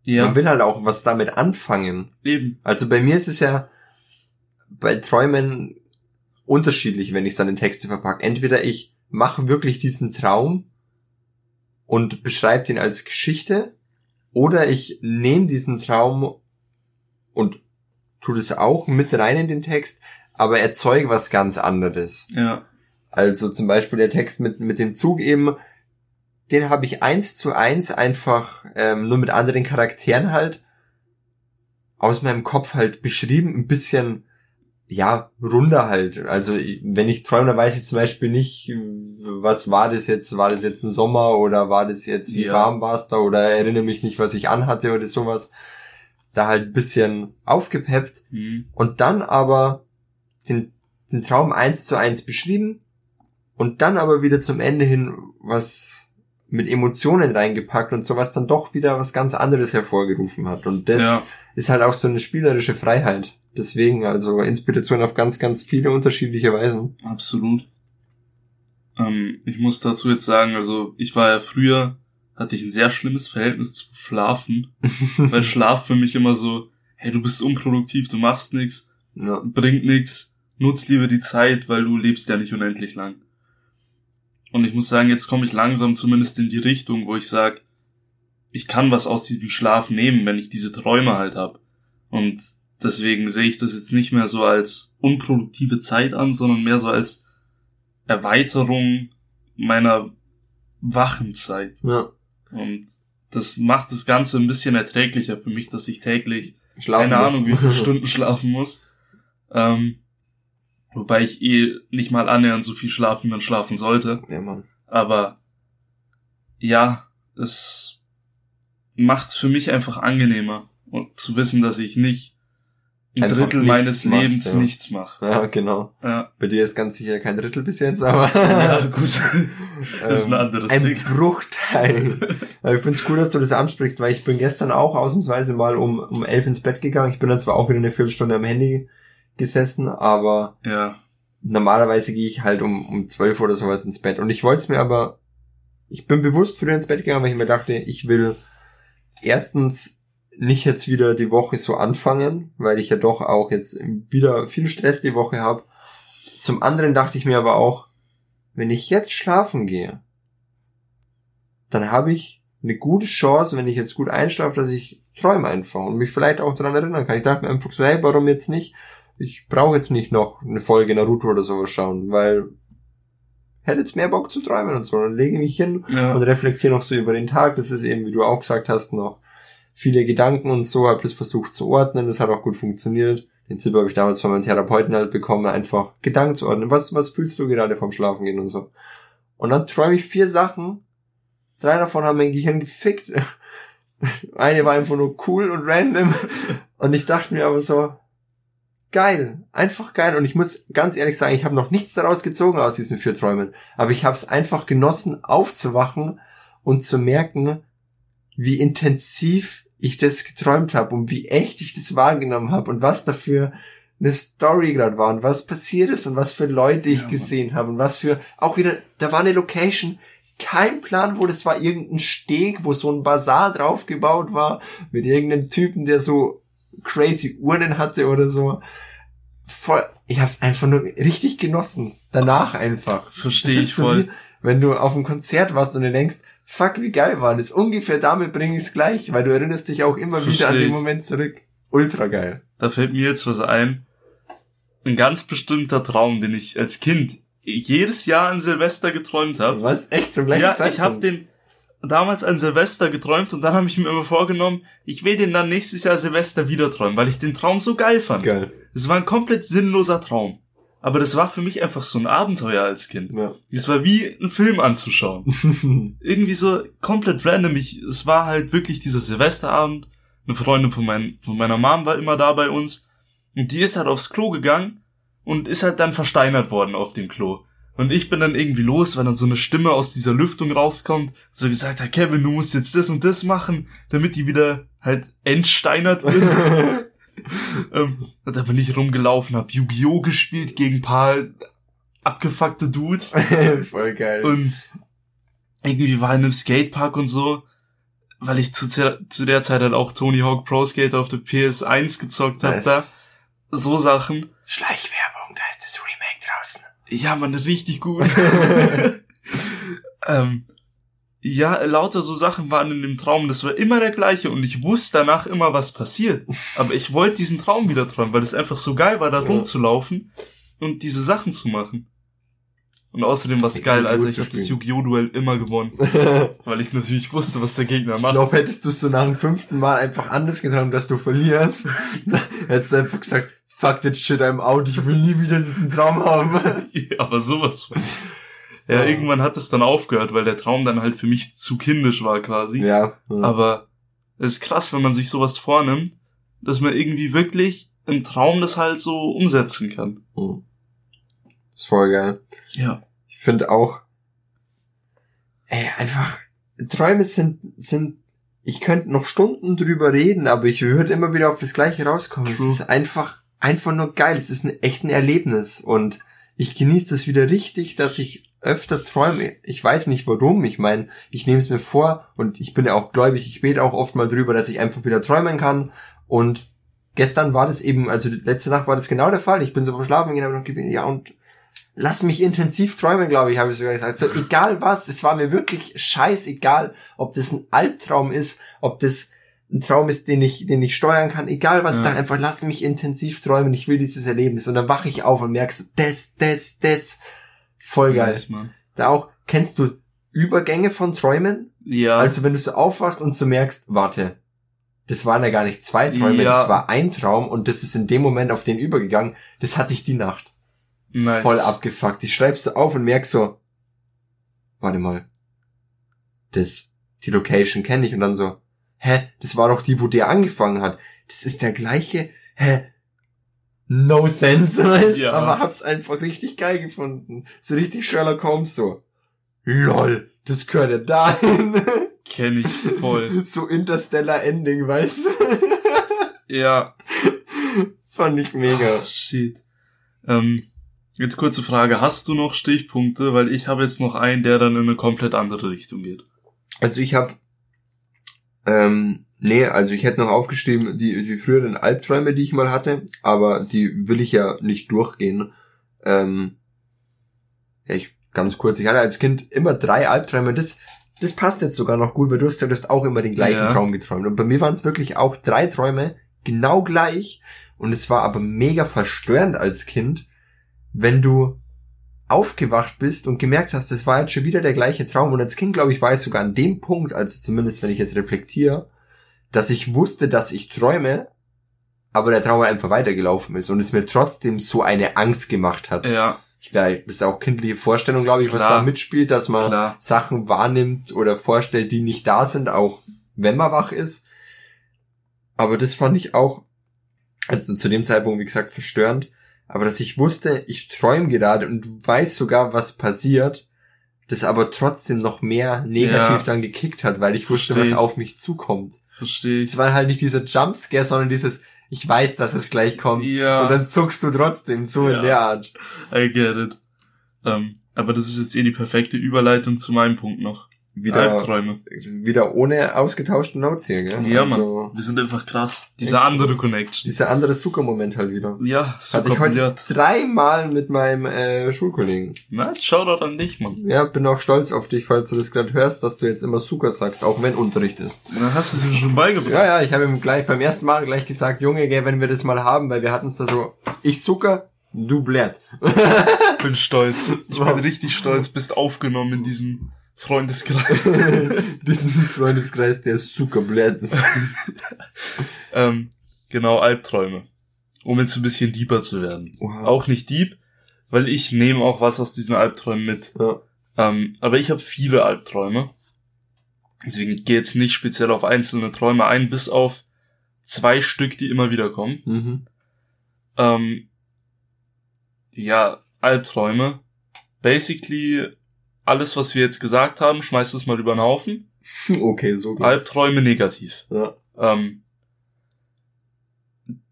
Man Ja, will halt auch was damit anfangen. eben. Also bei mir ist es ja bei Träumen unterschiedlich, wenn ich es dann in Texte verpacke. Entweder ich mache wirklich diesen Traum und beschreibe den als Geschichte, oder ich nehme diesen Traum und tu das auch mit rein in den Text, aber erzeuge was ganz anderes. Ja, Also zum Beispiel der Text mit, mit dem Zug eben, den habe ich eins zu eins einfach ähm, nur mit anderen Charakteren halt aus meinem Kopf halt beschrieben, ein bisschen ja runder halt. Also wenn ich träume, dann weiß ich zum Beispiel nicht, was war das jetzt? War das jetzt ein Sommer oder war das jetzt wie Ja. warm war es da oder erinnere mich nicht, was ich anhatte oder sowas. Da halt ein bisschen aufgepeppt mhm. und dann aber den, den Traum eins zu eins beschrieben und dann aber wieder zum Ende hin was mit Emotionen reingepackt und sowas dann doch wieder was ganz anderes hervorgerufen hat. Und das Ja. ist halt auch so eine spielerische Freiheit. Deswegen also Inspiration auf ganz, ganz viele unterschiedliche Weisen. Absolut. Ähm, ich muss dazu jetzt sagen, also ich war ja früher, hatte ich ein sehr schlimmes Verhältnis zu Schlafen, (laughs) weil Schlaf für mich immer so, hey, du bist unproduktiv, du machst nix, Ja. bringt nix, nutz lieber die Zeit, weil du lebst ja nicht unendlich lang. Und ich muss sagen, jetzt komme ich langsam zumindest in die Richtung, wo ich sage, ich kann was aus diesem Schlaf nehmen, wenn ich diese Träume halt hab. Und deswegen sehe ich das jetzt nicht mehr so als unproduktive Zeit an, sondern mehr so als Erweiterung meiner Wachenzeit. ja. Und das macht das Ganze ein bisschen erträglicher für mich, dass ich täglich Schlafen keine muss. Ahnung, wie viele (laughs) Stunden schlafen muss. Ähm, wobei ich eh nicht mal annähernd so viel schlafen, wie man schlafen sollte. Ja, Mann. Aber ja, es macht's für mich einfach angenehmer und zu wissen, dass ich nicht ein Drittel meines machst, Lebens ja. nichts mache. Ja, genau. Ja, Bei dir ist ganz sicher kein Drittel bis jetzt, aber (laughs) ja gut. (laughs) Das ist ein Ähm, anderes ein Ding. Bruchteil. (laughs) Aber ich finde es cool, dass du das ansprichst, weil ich bin gestern auch ausnahmsweise mal um, um elf ins Bett gegangen. Ich bin dann zwar auch wieder eine Viertelstunde am Handy gesessen, aber Ja, normalerweise gehe ich halt um, um zwölf oder sowas ins Bett. Und ich wollte es mir aber, ich bin bewusst früher ins Bett gegangen, weil ich mir dachte, ich will erstens nicht jetzt wieder die Woche so anfangen, weil ich ja doch auch jetzt wieder viel Stress die Woche habe. Zum anderen dachte ich mir aber auch, wenn ich jetzt schlafen gehe, dann habe ich eine gute Chance, wenn ich jetzt gut einschlafe, dass ich träume einfach und mich vielleicht auch daran erinnern kann. Ich dachte mir einfach so, hey, warum jetzt nicht? Ich brauche jetzt nicht noch eine Folge Naruto oder sowas schauen, weil hätte jetzt mehr Bock zu träumen und so. Dann lege ich mich hin ja, und reflektiere noch so über den Tag. Das ist eben, wie du auch gesagt hast, noch viele Gedanken und so. Habe das versucht zu ordnen. Das hat auch gut funktioniert. Den Tipp habe ich damals von meinem Therapeuten halt bekommen, einfach Gedanken zu ordnen. Was, was fühlst du gerade vom Schlafen gehen und so? Und dann träume ich vier Sachen. Drei davon haben mein Gehirn gefickt. (laughs) Eine war einfach nur cool und random. Und ich dachte mir aber so, geil, einfach geil. Und ich muss ganz ehrlich sagen, ich habe noch nichts daraus gezogen aus diesen vier Träumen. Aber ich habe es einfach genossen, aufzuwachen und zu merken, wie intensiv ich das geträumt habe und wie echt ich das wahrgenommen habe und was dafür eine Story gerade war und was passiert ist und was für Leute ich Ja, gesehen habe und was für auch wieder da war eine Location kein Plan, wo das war irgendein Steg, wo so ein Bazar draufgebaut war mit irgendeinem Typen, der so crazy Urnen hatte oder so. voll, ich hab's einfach nur richtig genossen. Danach einfach. Verstehe ich so voll. Wie, wenn du auf einem Konzert warst und du denkst, fuck, wie geil war das. Ungefähr damit bringe ich es gleich, weil du erinnerst dich auch immer Versteh wieder an den Moment zurück. Ultra geil. Da fällt mir jetzt was ein. Ein ganz bestimmter Traum, den ich als Kind jedes Jahr an Silvester geträumt habe. Was? Echt zum gleichen ja, Zeitpunkt? Ja, ich habe den damals an Silvester geträumt und dann habe ich mir immer vorgenommen, ich will den dann nächstes Jahr Silvester wieder träumen, weil ich den Traum so geil fand. Geil. Es war ein komplett sinnloser Traum. Aber das war für mich einfach so ein Abenteuer als Kind. Ja. Es war wie ein Film anzuschauen. (laughs) Irgendwie so komplett random. Ich, es war halt wirklich dieser Silvesterabend. Eine Freundin von, mein, von meiner Mom war immer da bei uns. Und die ist halt aufs Klo gegangen und ist halt dann versteinert worden auf dem Klo. Und ich bin dann irgendwie los, weil dann so eine Stimme aus dieser Lüftung rauskommt, so gesagt hat, Kevin, du musst jetzt das und das machen, damit die wieder halt entsteinert wird. (laughs) ähm, da bin ich rumgelaufen, hab Yu-Gi-Oh! gespielt gegen ein paar abgefuckte Dudes. (laughs) Voll geil. Und irgendwie war in einem Skatepark und so, weil ich zu, zu der Zeit halt auch Tony Hawk Pro Skater auf der PS1 gezockt hab da. So Sachen. Schleichwerbung, da ist das Remake draußen. Ja, man, richtig gut. (laughs) (laughs) ähm, ja, lauter so Sachen waren in dem Traum. Das war immer der gleiche und ich wusste danach immer, was passiert. Aber ich wollte diesen Traum wieder träumen, weil es einfach so geil war, da ja. rumzulaufen und diese Sachen zu machen. Und außerdem war es geil, Alter. Ich habe das Yu-Gi-Oh! Duell immer gewonnen. (laughs) weil ich natürlich wusste, was der Gegner macht. Ich glaube, hättest du es so nach dem fünften Mal einfach anders geträumt, dass du verlierst, (laughs) hättest du einfach gesagt, fuck that shit, I'm out, ich will nie wieder diesen Traum haben. (laughs) ja, aber sowas von. Ja, ja, irgendwann hat es dann aufgehört, weil der Traum dann halt für mich zu kindisch war quasi. Ja. ja. Aber es ist krass, wenn man sich sowas vornimmt, dass man irgendwie wirklich im Traum das halt so umsetzen kann. Mhm. Ist voll geil. Ja. Ich finde auch, ey, einfach, Träume sind, sind, ich könnte noch Stunden drüber reden, aber ich würde immer wieder auf das Gleiche rauskommen. True. Es ist einfach, einfach nur geil. Es ist ein echt ein Erlebnis und ich genieße das wieder richtig, dass ich öfter träume. Ich weiß nicht warum. Ich meine, ich nehme es mir vor und ich bin ja auch gläubig. Ich bete auch oft mal drüber, dass ich einfach wieder träumen kann. Und gestern war das eben, also letzte Nacht war das genau der Fall. Ich bin so verschlafen gegangen und gebetet, ja und lass mich intensiv träumen, glaube ich, habe ich sogar gesagt. So egal was, es war mir wirklich scheißegal, ob das ein Albtraum ist, ob das ein Traum ist, den ich, den ich steuern kann, egal was, ja. dann einfach lass mich intensiv träumen, ich will dieses Erlebnis. Und dann wache ich auf und merkst, das, das, das, Voll geil. Nice, da auch, kennst du Übergänge von Träumen? Ja. Also wenn du so aufwachst und so merkst, warte, das waren ja gar nicht zwei Träume, ja. das war ein Traum und das ist in dem Moment auf den übergegangen, das hatte ich die Nacht. Nice. Voll abgefuckt. Ich schreib's so auf und merk so, warte mal, das, die Location kenne ich und dann so, hä, das war doch die, wo der angefangen hat. Das ist der gleiche, hä, no sense, weißt, ja. aber hab's einfach richtig geil gefunden. So richtig Sherlock Holmes so. Lol, das gehört ja dahin. (laughs) Kenn ich voll. So Interstellar Ending, weißt (laughs) Ja. Fand ich mega. Oh, shit. Ähm, jetzt kurze Frage. Hast du noch Stichpunkte? Weil ich habe jetzt noch einen, der dann in eine komplett andere Richtung geht. Also ich habe ähm, Nee, also ich hätte noch aufgeschrieben, die, die früheren Albträume, die ich mal hatte, aber die will ich ja nicht durchgehen. Ähm, ja, ich, ganz kurz, ich hatte als Kind immer drei Albträume, das, das passt jetzt sogar noch gut, weil du hast ja du auch immer den gleichen ja. Traum geträumt. Und bei mir waren es wirklich auch drei Träume, genau gleich. Und es war aber mega verstörend als Kind, wenn du aufgewacht bist und gemerkt hast, das war jetzt schon wieder der gleiche Traum. Und als Kind, glaube ich, war ich sogar an dem Punkt, also zumindest wenn ich jetzt reflektiere, dass ich wusste, dass ich träume, aber der Traum einfach weitergelaufen ist und es mir trotzdem so eine Angst gemacht hat. Ja. Ich glaube, das ist auch kindliche Vorstellung, glaube ich, Klar. was da mitspielt, dass man Klar. Sachen wahrnimmt oder vorstellt, die nicht da sind, auch wenn man wach ist. Aber das fand ich auch, also zu dem Zeitpunkt, wie gesagt, verstörend. Aber dass ich wusste, ich träume gerade und weiß sogar, was passiert, das aber trotzdem noch mehr negativ ja. dann gekickt hat, weil ich wusste, Versteh was auf mich zukommt. Verstehe ich. Es war halt nicht dieser Jumpscare, sondern dieses, ich weiß, dass es gleich kommt. Ja. Und dann zuckst du trotzdem so ja. in der Art. I get it. Um, ähm, aber das ist jetzt eh die perfekte Überleitung zu meinem Punkt noch. Wieder, Albträume. wieder ohne ausgetauschte Notes hier, gell? Ja, also, Mann. Wir sind einfach krass. Dieser Echt? andere Connection. Dieser andere Zucker-Moment halt wieder. Ja, Hatte ich heute dreimal mit meinem äh, Schulkollegen. Nice, Shoutout an dich, Mann. Ja, bin auch stolz auf dich, falls du das gerade hörst, dass du jetzt immer Zucker sagst, auch wenn Unterricht ist. Dann hast du es mir schon beigebracht. Ja, ja, ich habe ihm gleich beim ersten Mal gleich gesagt, Junge, gell, wenn wir das mal haben, weil wir hatten es da so, ich Zucker, du Blätt. Ich bin stolz. Ich bin richtig stolz. Bist aufgenommen in diesen Freundeskreis. (laughs) Diesen Freundeskreis, der ist. (laughs) ähm, genau, Albträume. Um jetzt ein bisschen deeper zu werden. Wow. Auch nicht deep, weil ich nehme auch was aus diesen Albträumen mit. Ja. Ähm, aber ich habe viele Albträume. Deswegen ich gehe jetzt nicht speziell auf einzelne Träume ein, bis auf zwei Stück, die immer wieder kommen. Mhm. Ähm, ja, Albträume. Basically, alles, was wir jetzt gesagt haben, schmeißt es mal über den Haufen. (laughs) Okay, so gut. Albträume negativ. Ja. Ähm,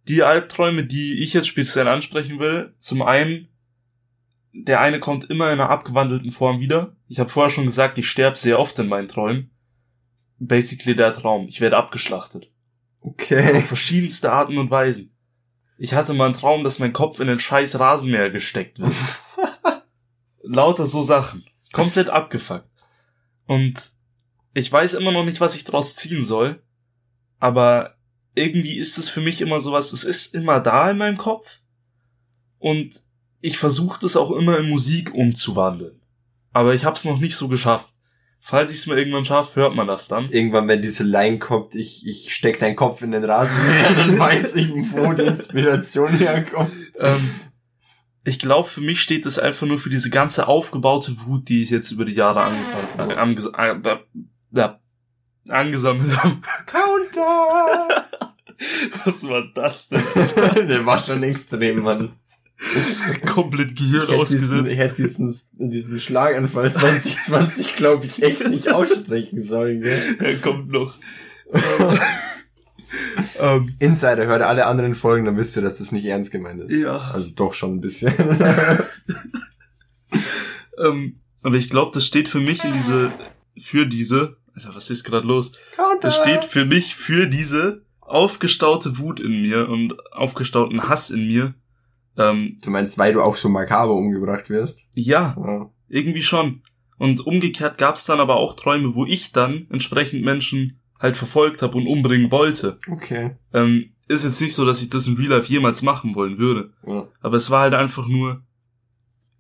die Albträume, die ich jetzt speziell ansprechen will, zum einen, der eine kommt immer in einer abgewandelten Form wieder. Ich habe vorher schon gesagt, ich sterbe sehr oft in meinen Träumen. Basically der Traum. Ich werde abgeschlachtet. Okay. Auf verschiedenste Arten und Weisen. Ich hatte mal einen Traum, dass mein Kopf in den scheiß Rasenmäher gesteckt wird. (laughs) Lauter so Sachen. Komplett abgefuckt. Und ich weiß immer noch nicht, was ich draus ziehen soll. Aber irgendwie ist es für mich immer sowas, es ist immer da in meinem Kopf. Und ich versuche das auch immer in Musik umzuwandeln. Aber ich habe es noch nicht so geschafft. Falls ich es mir irgendwann schaffe, hört man das dann. Irgendwann, wenn diese Line kommt, ich, ich steck deinen Kopf in den Rasenmäher, (laughs) dann weiß ich, wo die Inspiration herkommt. ähm, ich glaube, für mich steht das einfach nur für diese ganze aufgebaute Wut, die ich jetzt über die Jahre angefangen, äh, anges äh, äh, angesammelt habe. Counter! (laughs) Was war das denn? (laughs) Der war schon extrem, Mann. Komplett Gehirn Ich ausgesetzt. ich hätte diesen, diesen Schlaganfall (laughs) 2020, glaube ich, echt nicht aussprechen sollen, gell? Er kommt noch. (laughs) ähm, Insider, hört alle anderen Folgen, dann wisst ihr, dass das nicht ernst gemeint ist. ja. Also doch schon ein bisschen. (laughs) Ähm, aber ich glaube, das steht für mich in diese, für diese, Alter, was ist gerade los? Counter! Das steht für mich für diese aufgestaute Wut in mir und aufgestauten Hass in mir. Ähm, Du meinst, weil du auch so makaber umgebracht wirst? ja, Ja. irgendwie schon. Und umgekehrt gab's dann aber auch Träume, wo ich dann entsprechend Menschen halt verfolgt habe und umbringen wollte. Okay. Ähm, ist jetzt nicht so, dass ich das in Real Life jemals machen wollen würde. Ja. Aber es war halt einfach nur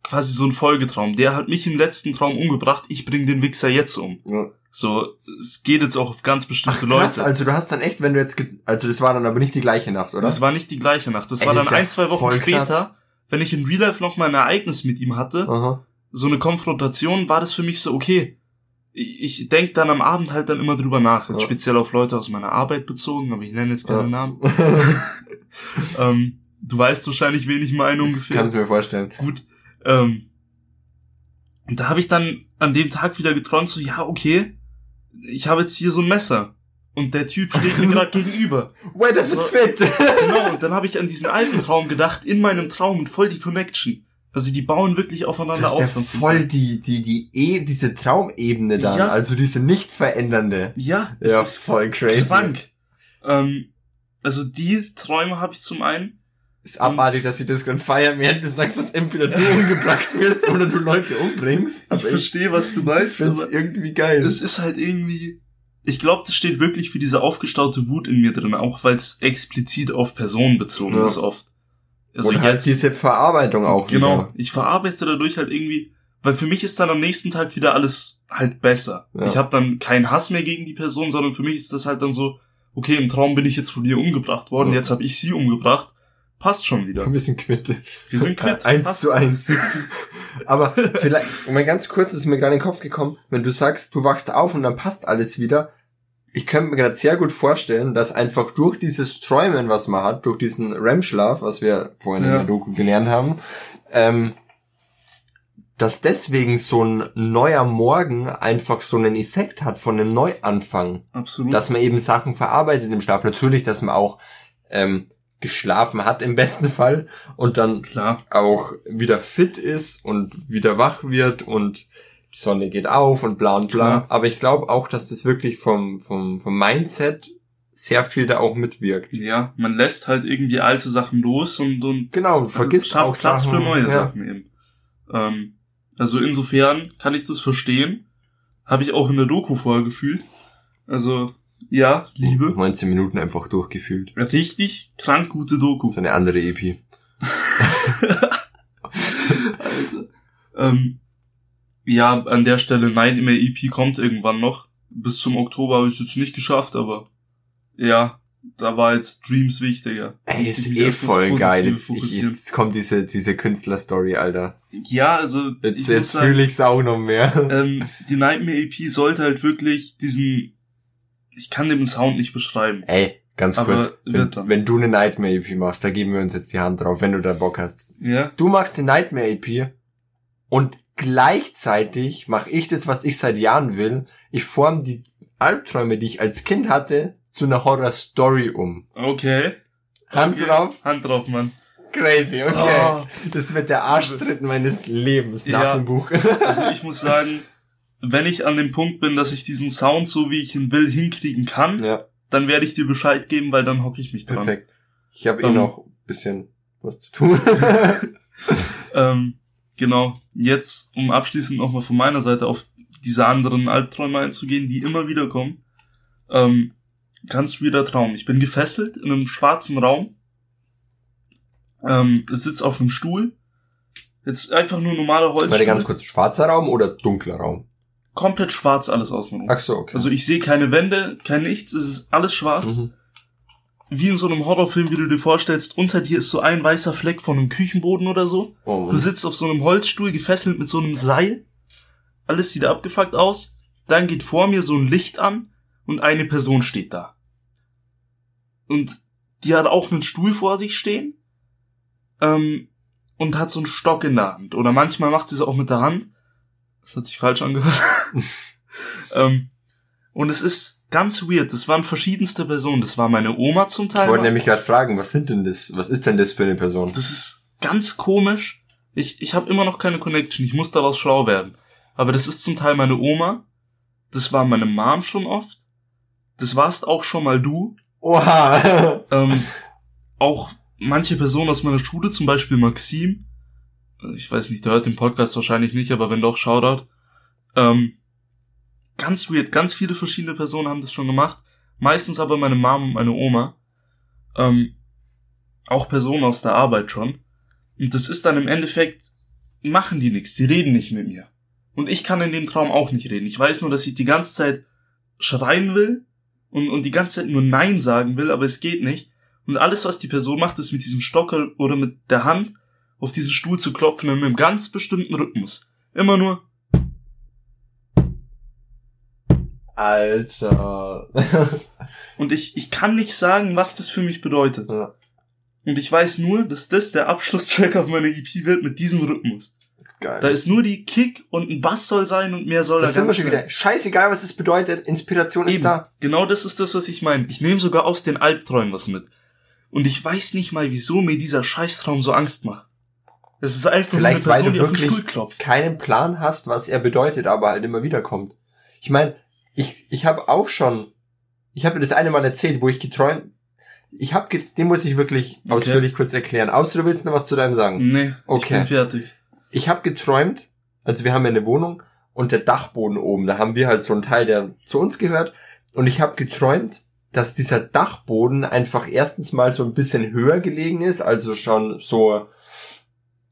quasi so ein Folgetraum. Der hat mich im letzten Traum umgebracht, ich bring den Wichser jetzt um. Ja. So, es geht jetzt auch auf ganz bestimmte Krass, Leute. also du hast dann echt, wenn du jetzt, also das war dann aber nicht die gleiche Nacht, oder? Das war nicht die gleiche Nacht. Das Ey, war das dann ja ein, zwei Wochen später, krass. wenn ich in Real Life noch mal ein Ereignis mit ihm hatte, Aha. so eine Konfrontation, war das für mich so, okay. Ich, denk dann am Abend halt dann immer drüber nach. Jetzt Ja. speziell auf Leute aus meiner Arbeit bezogen, aber ich nenne jetzt keinen Ja. Namen. (laughs) ähm, du weißt wahrscheinlich, wen ich meine ungefähr. Kannst mir vorstellen. Gut. Ähm, und da habe ich dann an dem Tag wieder geträumt, so, ja, okay, ich habe jetzt hier so ein Messer. Und der Typ steht mir gerade (laughs) gegenüber. Das ist So- fit! Genau, und dann habe ich an diesen alten Traum gedacht, in meinem Traum und voll die Connection. Also die bauen wirklich aufeinander Das ist ja auf. sind- voll die, die, die, e diese Traumebene dann, Ja. also diese nicht verändernde. Ja, es Ja, ist voll crazy. krank. Ähm, also die Träume habe ich zum einen. Ist abartig, dass sie das gerade feiern, während du sagst, dass entweder du umgebracht wirst oder du Leute umbringst. Aber ich, verstehe, was du ich find's irgendwie geil. es ist halt irgendwie. Ich glaube, das steht wirklich für diese aufgestaute Wut in mir drin, auch weil es explizit auf Personen bezogen Ja. ist oft. Also Und halt diese Verarbeitung auch genau, wieder. ich verarbeite dadurch halt irgendwie, weil für mich ist dann am nächsten Tag wieder alles halt besser. Ja. Ich habe dann keinen Hass mehr gegen die Person, sondern für mich ist das halt dann so, okay, im Traum bin ich jetzt von dir umgebracht worden, Ja. jetzt habe ich sie umgebracht, passt schon wieder. Ein bisschen quitte. Wir sind quitt. (laughs) Eins passt. zu eins. Aber vielleicht, mal ganz kurz ist mir gerade in den Kopf gekommen, wenn du sagst, du wachst auf und dann passt alles wieder. Ich könnte mir gerade sehr gut vorstellen, dass einfach durch dieses Träumen, was man hat, durch diesen REM-Schlaf, was wir vorhin in Ja. der Doku gelernt haben, ähm, dass deswegen so ein neuer Morgen einfach so einen Effekt hat von einem Neuanfang. Absolut. Dass man eben Sachen verarbeitet im Schlaf. Natürlich, dass man auch ähm, geschlafen hat im besten Fall und dann klar. auch wieder fit ist und wieder wach wird und die Sonne geht auf und bla und bla. Klar. Aber ich glaube auch, dass das wirklich vom, vom, vom Mindset sehr viel da auch mitwirkt. Ja, man lässt halt irgendwie alte Sachen los und, und Genau, vergisst schafft auch Platz Sachen. für neue ja. Sachen eben. Ähm, also insofern kann ich das verstehen. Habe ich auch in der Doku vorher gefühlt. Also, ja, Liebe. 19 Minuten einfach durchgefühlt. Richtig krank gute Doku. So eine andere EP. (laughs) Alter. Ähm, ja, an der Stelle Nightmare EP kommt irgendwann noch. Bis zum Oktober habe ich es jetzt nicht geschafft, aber ja, da war jetzt Dreams wichtiger. Ey, ist eh voll geil. Jetzt, ich, jetzt kommt diese, diese Künstlerstory, Alter. Ja, also Jetzt, jetzt fühle ich's auch noch mehr. ähm, die Nightmare EP sollte halt wirklich diesen, ich kann den Sound nicht beschreiben. Ey, ganz Aber kurz. Wenn, wenn du eine Nightmare EP machst, da geben wir uns jetzt die Hand drauf, wenn du da Bock hast. Ja, Du machst die Nightmare EP und gleichzeitig mache ich das, was ich seit Jahren will. Ich form die Albträume, die ich als Kind hatte, zu einer Horror-Story um. okay. Hand okay. drauf. Hand drauf, Mann. Crazy, okay. Oh. Das wird der Arschtritt meines Lebens nach Ja. dem Buch. Also ich muss sagen, wenn ich an dem Punkt bin, dass ich diesen Sound so wie ich ihn will hinkriegen kann, ja, dann werde ich dir Bescheid geben, weil dann hocke ich mich dran. perfekt. Ich habe eh Ähm. noch ein bisschen was zu tun. (laughs) Ähm, genau. Jetzt, um abschließend nochmal von meiner Seite auf diese anderen Albträume einzugehen, die immer wieder kommen. Ähm, ganz wieder Traum. Ich bin gefesselt in einem schwarzen Raum. Ähm, ich sitze auf einem Stuhl. Jetzt einfach nur normaler Holzstuhl. Warte ganz kurz, schwarzer Raum oder dunkler Raum? Komplett schwarz alles außenrum. Ach so, okay. Also ich sehe keine Wände, kein nichts, es ist alles schwarz. mhm. Wie in so einem Horrorfilm, wie du dir vorstellst, unter dir ist so ein weißer Fleck von einem Küchenboden oder so. oh, Du sitzt auf so einem Holzstuhl, gefesselt mit so einem Seil. Alles sieht abgefuckt aus. Dann geht vor mir so ein Licht an und eine Person steht da. Und die hat auch einen Stuhl vor sich stehen. Ähm, und hat so einen Stock in der Hand. Oder manchmal macht sie es auch mit der Hand. Das hat sich falsch angehört. (laughs) ähm, und es ist ganz weird. Das waren verschiedenste Personen. Das war meine Oma zum Teil. Ich wollte nämlich gerade fragen, was sind denn das? Was ist denn das für eine Person? Das ist ganz komisch. Ich, ich habe immer noch keine Connection. Ich muss daraus schlau werden. Aber das ist zum Teil meine Oma. Das war meine Mom schon oft. Das warst auch schon mal du. Oha! (laughs) Ähm, auch manche Personen aus meiner Schule, zum Beispiel Maxim. Ich weiß nicht, der hört den Podcast wahrscheinlich nicht, aber wenn doch, Shoutout. Ähm, ganz weird. Ganz viele verschiedene Personen haben das schon gemacht. Meistens aber meine Mom und meine Oma. Ähm, auch Personen aus der Arbeit schon. Und das ist dann im Endeffekt, machen die nichts, die reden nicht mit mir. Und ich kann in dem Traum auch nicht reden. Ich weiß nur, dass ich die ganze Zeit schreien will und, und die ganze Zeit nur Nein sagen will, aber es geht nicht. Und alles, was die Person macht, ist mit diesem Stock oder mit der Hand auf diesen Stuhl zu klopfen in einem ganz bestimmten Rhythmus. Immer nur, Alter. (laughs) und ich, ich kann nicht sagen, was das für mich bedeutet. Ja, Und ich weiß nur, dass das der Abschlusstrack auf meiner EP wird mit diesem Rhythmus. Geil. Da ist nur die Kick und ein Bass soll sein und mehr soll das da sind wir schon nicht wieder. Scheißegal, was es bedeutet. Inspiration ist Eben. da. Genau das ist das, was ich meine. Ich nehme sogar aus den Albträumen was mit. Und ich weiß nicht mal, wieso mir dieser Scheißtraum so Angst macht. Es ist einfach Vielleicht, weil eine Person, du auf den wirklich keinen Plan hast, was er bedeutet, aber halt immer wieder kommt. Ich meine, ich, ich habe auch schon, ich habe das eine Mal erzählt, wo ich geträumt, ich habe, den muss ich wirklich Okay. ausführlich kurz erklären. Außer du willst noch was zu deinem sagen. Nee, ich Okay. bin fertig. Ich habe geträumt, also wir haben ja eine Wohnung und der Dachboden oben, da haben wir halt so einen Teil, der zu uns gehört. Und ich habe geträumt, dass dieser Dachboden einfach erstens mal so ein bisschen höher gelegen ist, also schon so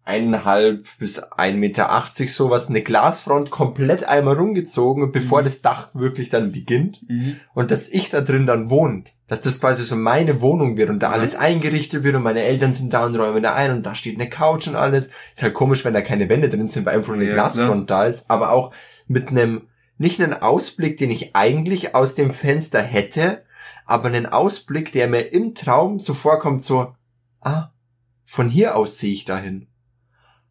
eineinhalb bis ein Meter achtzig sowas, eine Glasfront komplett einmal rumgezogen, bevor Mhm. das Dach wirklich dann beginnt Mhm. und dass ich da drin dann wohne. Dass das quasi so meine Wohnung wird und da alles eingerichtet wird und meine Eltern sind da und räumen da ein und da steht eine Couch und alles. Ist halt komisch, wenn da keine Wände drin sind, weil einfach nur eine Ja, Glasfront da ist. Aber auch mit einem, nicht einen Ausblick, den ich eigentlich aus dem Fenster hätte, aber einen Ausblick, der mir im Traum so vorkommt, so, ah, von hier aus sehe ich dahin.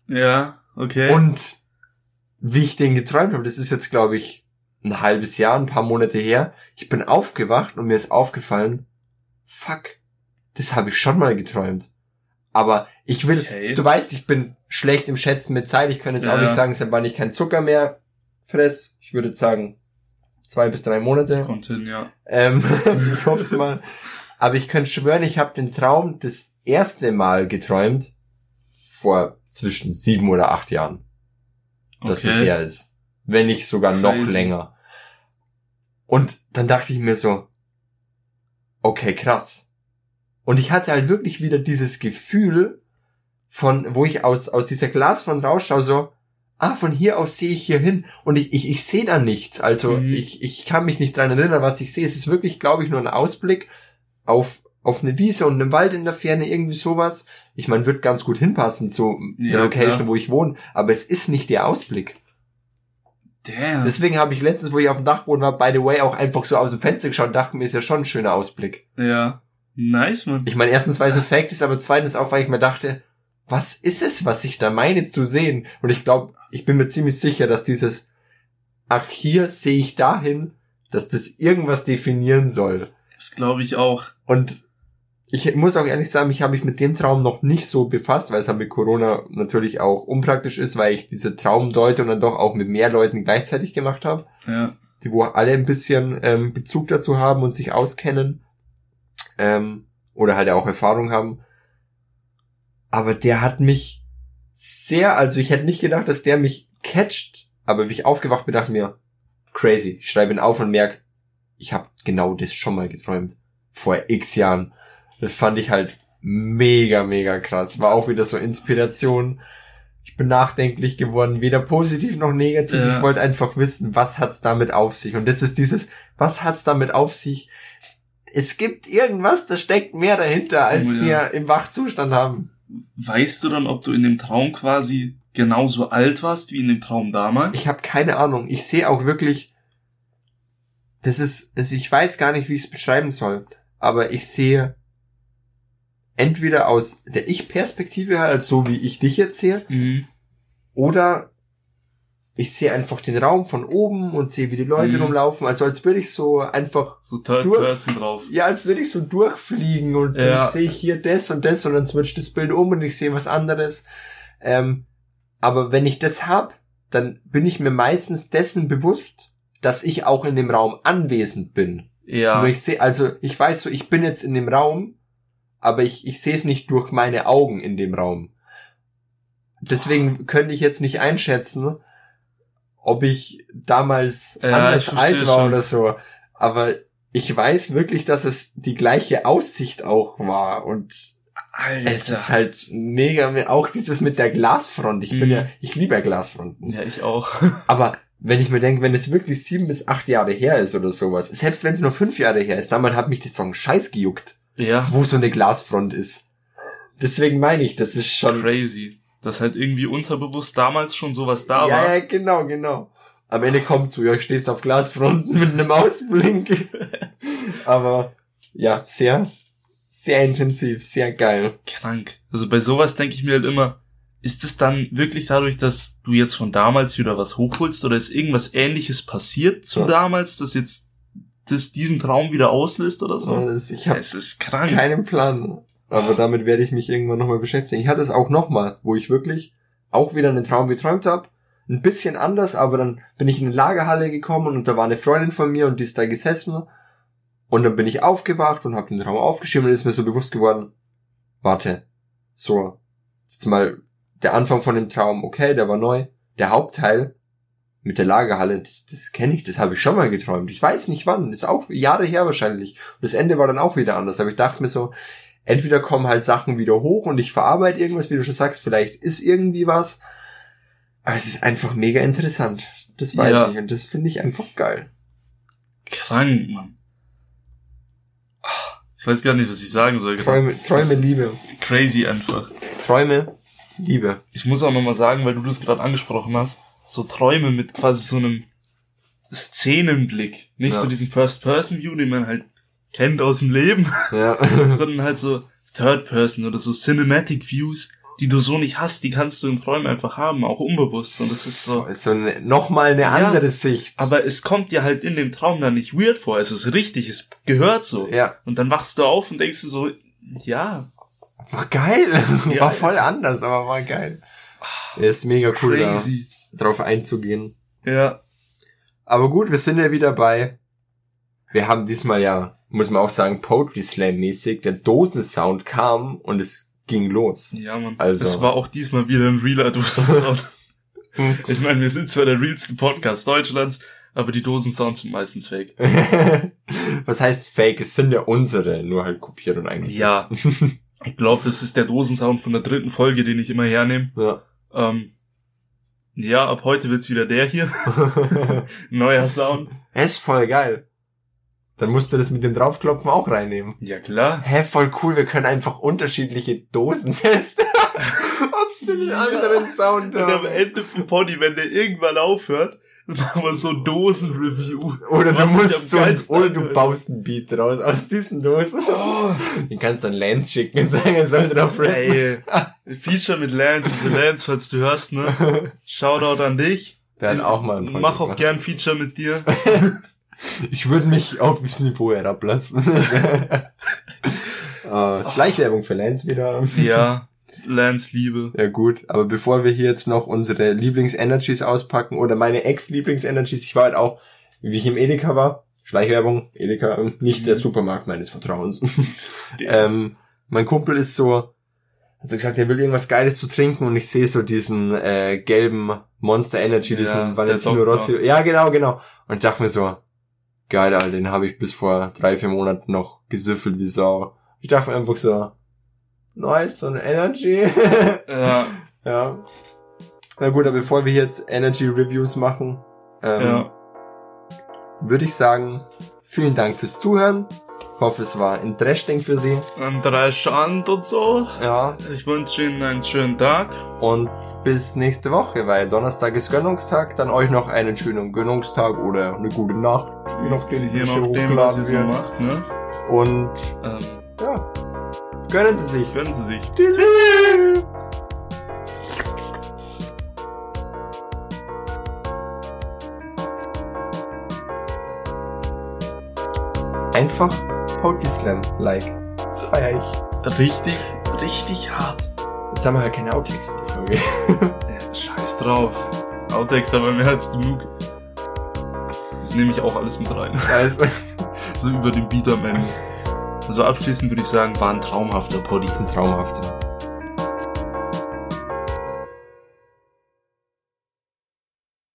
Ja, okay. Und wie ich den geträumt habe, das ist jetzt, glaube ich, ein halbes Jahr, ein paar Monate her. Ich bin aufgewacht und mir ist aufgefallen, fuck, das habe ich schon mal geträumt. Aber ich will, Okay. du weißt, ich bin schlecht im Schätzen mit Zeit. Ich kann jetzt auch Ja. nicht sagen, seit wann ich kein Zucker mehr Fress. Ich würde sagen, zwei bis drei Monate. Kommt hin, ja. Ähm, (laughs) ich hoffe es mal. Aber ich könnte schwören, ich habe den Traum das erste Mal geträumt vor zwischen sieben oder acht Jahren. Dass das Okay. her ist. Wenn nicht sogar noch Crazy. länger. Und dann dachte ich mir so, okay, krass. Und ich hatte halt wirklich wieder dieses Gefühl von, wo ich aus, aus dieser Glasfront rausschaue, so, ah, von hier aus sehe ich hier hin. Und ich, ich, ich sehe da nichts. Also Mhm. ich, ich kann mich nicht dran erinnern, was ich sehe. Es ist wirklich, glaube ich, nur ein Ausblick auf, auf eine Wiese und einen Wald in der Ferne, irgendwie sowas. Ich meine, wird ganz gut hinpassen zu der Ja, Location, klar. wo ich wohne. Aber es ist nicht der Ausblick. Damn. Deswegen habe ich letztens, wo ich auf dem Dachboden war, by the way, auch einfach so aus dem Fenster geschaut und dachte mir, ist ja schon ein schöner Ausblick. ja. Nice, man. Ich meine, erstens, weil es ein Fact ist, aber zweitens auch, weil ich mir dachte, was ist es, was ich da meine zu sehen? Und ich glaube, ich bin mir ziemlich sicher, dass dieses, ach, hier sehe ich dahin, dass das irgendwas definieren soll. Das glaube ich auch. Und ich muss auch ehrlich sagen, ich habe mich mit dem Traum noch nicht so befasst, weil es halt mit Corona natürlich auch unpraktisch ist, weil ich diese Traumdeutung dann doch auch mit mehr Leuten gleichzeitig gemacht habe Ja. die wo alle ein bisschen ähm, Bezug dazu haben und sich auskennen ähm, oder halt auch Erfahrung haben. Aber der hat mich sehr, also ich hätte nicht gedacht, dass der mich catcht, aber wie ich aufgewacht bin, dachte mir, crazy. Ich schreibe ihn auf und merke, ich habe genau das schon mal geträumt. Vor x Jahren. Das fand ich halt mega, mega krass. War auch wieder so Inspiration. Ich bin nachdenklich geworden, weder positiv noch negativ. Ja. Ich wollte einfach wissen, was hat's damit auf sich? Und das ist dieses, was hat's damit auf sich? Es gibt irgendwas, da steckt mehr dahinter, als Oh ja. wir im Wachzustand haben. Weißt du dann, ob du in dem Traum quasi genauso alt warst wie in dem Traum damals? Ich habe keine Ahnung. Ich sehe auch wirklich, das ist, das, ich weiß gar nicht, wie ich es beschreiben soll, aber ich sehe entweder aus der Ich-Perspektive halt, so wie ich dich jetzt sehe, Mhm. oder ich sehe einfach den Raum von oben und sehe, wie die Leute Mhm. rumlaufen, also als würde ich so einfach, So Third Durch- Person drauf. ja, als würde ich so durchfliegen und Ja. dann sehe ich hier das und das und dann switcht das Bild um und ich sehe was anderes. Ähm, aber wenn ich das hab, dann bin ich mir meistens dessen bewusst, dass ich auch in dem Raum anwesend bin. Ja. Nur ich sehe, also ich weiß so, ich bin jetzt in dem Raum, aber ich, ich sehe es nicht durch meine Augen in dem Raum. Deswegen könnte ich jetzt nicht einschätzen, ob ich damals Ja, ich anders verstehe alt war schon. oder so. Aber ich weiß wirklich, dass es die gleiche Aussicht auch war und Alter. es ist halt mega, auch dieses mit der Glasfront. Ich bin Mhm. ja, ich liebe ja Glasfronten. ja, ich auch. (laughs) Aber wenn ich mir denke, wenn es wirklich sieben bis acht Jahre her ist oder sowas, selbst wenn es nur fünf Jahre her ist, damals hat mich das so ein Scheiß gejuckt, ja. wo so eine Glasfront ist. Deswegen meine ich, das ist schon. Crazy. Dass halt irgendwie unterbewusst damals schon sowas da ja, war. ja, genau, genau. Am Ende kommt so, ja, stehst auf Glasfronten mit einem Ausblink. (laughs) Aber ja, sehr, sehr intensiv, sehr geil. Krank. Also bei sowas denke ich mir halt immer, ist es dann wirklich dadurch, dass du jetzt von damals wieder was hochholst oder ist irgendwas ähnliches passiert zu Ja. damals, das jetzt das diesen Traum wieder auslöst oder so? Das- Ich habe es ist krank. keinen Plan. Aber damit werde ich mich irgendwann nochmal beschäftigen. Ich hatte es auch nochmal, wo ich wirklich auch wieder einen Traum geträumt habe. Ein bisschen anders, aber dann bin ich in eine Lagerhalle gekommen und da war eine Freundin von mir und die ist da gesessen. Und dann bin ich aufgewacht und habe den Traum aufgeschrieben und ist mir so bewusst geworden, warte, so, jetzt mal der Anfang von dem Traum, okay, der war neu. Der Hauptteil mit der Lagerhalle, das, das kenne ich, das habe ich schon mal geträumt. Ich weiß nicht wann, das ist auch Jahre her wahrscheinlich. Und das Ende war dann auch wieder anders. Aber ich dachte mir so, entweder kommen halt Sachen wieder hoch und ich verarbeite irgendwas, wie du schon sagst, vielleicht ist irgendwie was. Aber es ist einfach mega interessant. Das weiß Ja. ich und das finde ich einfach geil. Krank, Mann. Ich weiß gar nicht, was ich sagen soll. Träume, Träume, Liebe. Crazy einfach. Träume, Liebe. Ich muss auch nochmal sagen, weil du das gerade angesprochen hast, so Träume mit quasi so einem Szenenblick. Nicht Ja. so diesen First-Person-View, den man halt kennt aus dem Leben, Ja. (laughs) sondern halt so Third-Person oder so Cinematic Views, die du so nicht hast, die kannst du in Träumen einfach haben, auch unbewusst. Und das ist so. so eine, nochmal eine andere Sicht. Aber es kommt dir halt in dem Traum dann nicht weird vor. Es ist richtig, es gehört so. Ja. Und dann wachst du auf und denkst du so, ja, War geil. (laughs) Ja. War voll anders, aber war geil. Er ist mega cool, da crazy. Drauf einzugehen. Ja. Aber gut, wir sind ja wieder bei. Wir haben diesmal ja, muss man auch sagen, Poetry Slam mäßig, der Dosensound kam und es ging los. Ja, Mann. Also- Es war auch diesmal wieder ein realer Dosensound. (laughs) ich meine, wir sind zwar der realste Podcast Deutschlands, aber die Dosensounds sind meistens fake. (laughs) Was heißt Fake? Es sind ja unsere, nur halt kopiert und eigentlich. Ja. (laughs) Ich glaube, das ist der Dosensound von der dritten Folge, den ich immer hernehme. Ja. Ähm, ja, ab heute wird's wieder der hier. (laughs) Neuer Sound. Ist voll geil. Dann musst du das mit dem Draufklopfen auch reinnehmen. Ja, klar. Hä, voll cool, wir können einfach unterschiedliche Dosen testen. Ob sie einen Ja. anderen Sound Und am haben. Ende vom Pony, wenn der irgendwann aufhört, (laughs) dann machen wir so ein Dosen-Review. Oder du musst so, geilsten oder du baust einen Beat raus aus diesen Dosen. Oh, (laughs) Den kannst du an Lance schicken und sagen, er soll drauf rappen. ey. Feature mit Lance. Also Lance, falls du hörst, ne? Shoutout an dich. Der hat auch mal ein paar Mach auch gemacht. gern Feature mit dir. (laughs) Ich würde mich auf das Niveau herablassen. äh, Schleichwerbung für Lance wieder. Ja, Lance Liebe. Ja gut, aber bevor wir hier jetzt noch unsere Lieblings-Energies auspacken oder meine Ex-Lieblings-Energies, ich war halt auch, wie ich im Edeka war, Schleichwerbung, Edeka, ähm, nicht der Mhm. Supermarkt meines Vertrauens. (laughs) (laughs) ähm, mein Kumpel ist so, hat so gesagt, er will irgendwas Geiles zu trinken und ich sehe so diesen äh, gelben Monster Energy, Ja, diesen der Valentino. Rossi. Ja, genau, genau. Und dachte mir so, geil, Alter, den habe ich bis vor drei, vier Monaten noch gesüffelt wie Sau. Ich dachte mir einfach so, nice, eine Energy. (laughs) Ja, Ja. Na gut, aber bevor wir jetzt Energy Reviews machen, ähm, ja. würde ich sagen, vielen Dank fürs Zuhören. Hoffe, es war interesting für Sie. An drei Schand und so. Ja. Ich wünsche Ihnen einen schönen Tag. Und bis nächste Woche, weil Donnerstag ist Gönnungstag. Dann euch noch einen schönen Gönnungstag oder eine gute Nacht. Je nachdem, Je nachdem, was ihr so macht, ne? Und Ähm, gönnen Sie sich. gönnen Sie sich. Tschüss. Einfach Poetry Slam like. Feier ich. Richtig, richtig hart. Jetzt haben wir halt keine Outtakes für die Folge. (laughs) Ja, scheiß drauf. Outtakes haben wir mehr als genug. Das nehme ich auch alles mit rein. Also, (laughs) So über den Ende. Also abschließend würde ich sagen, war ein traumhafter Poddy. ein traumhafter.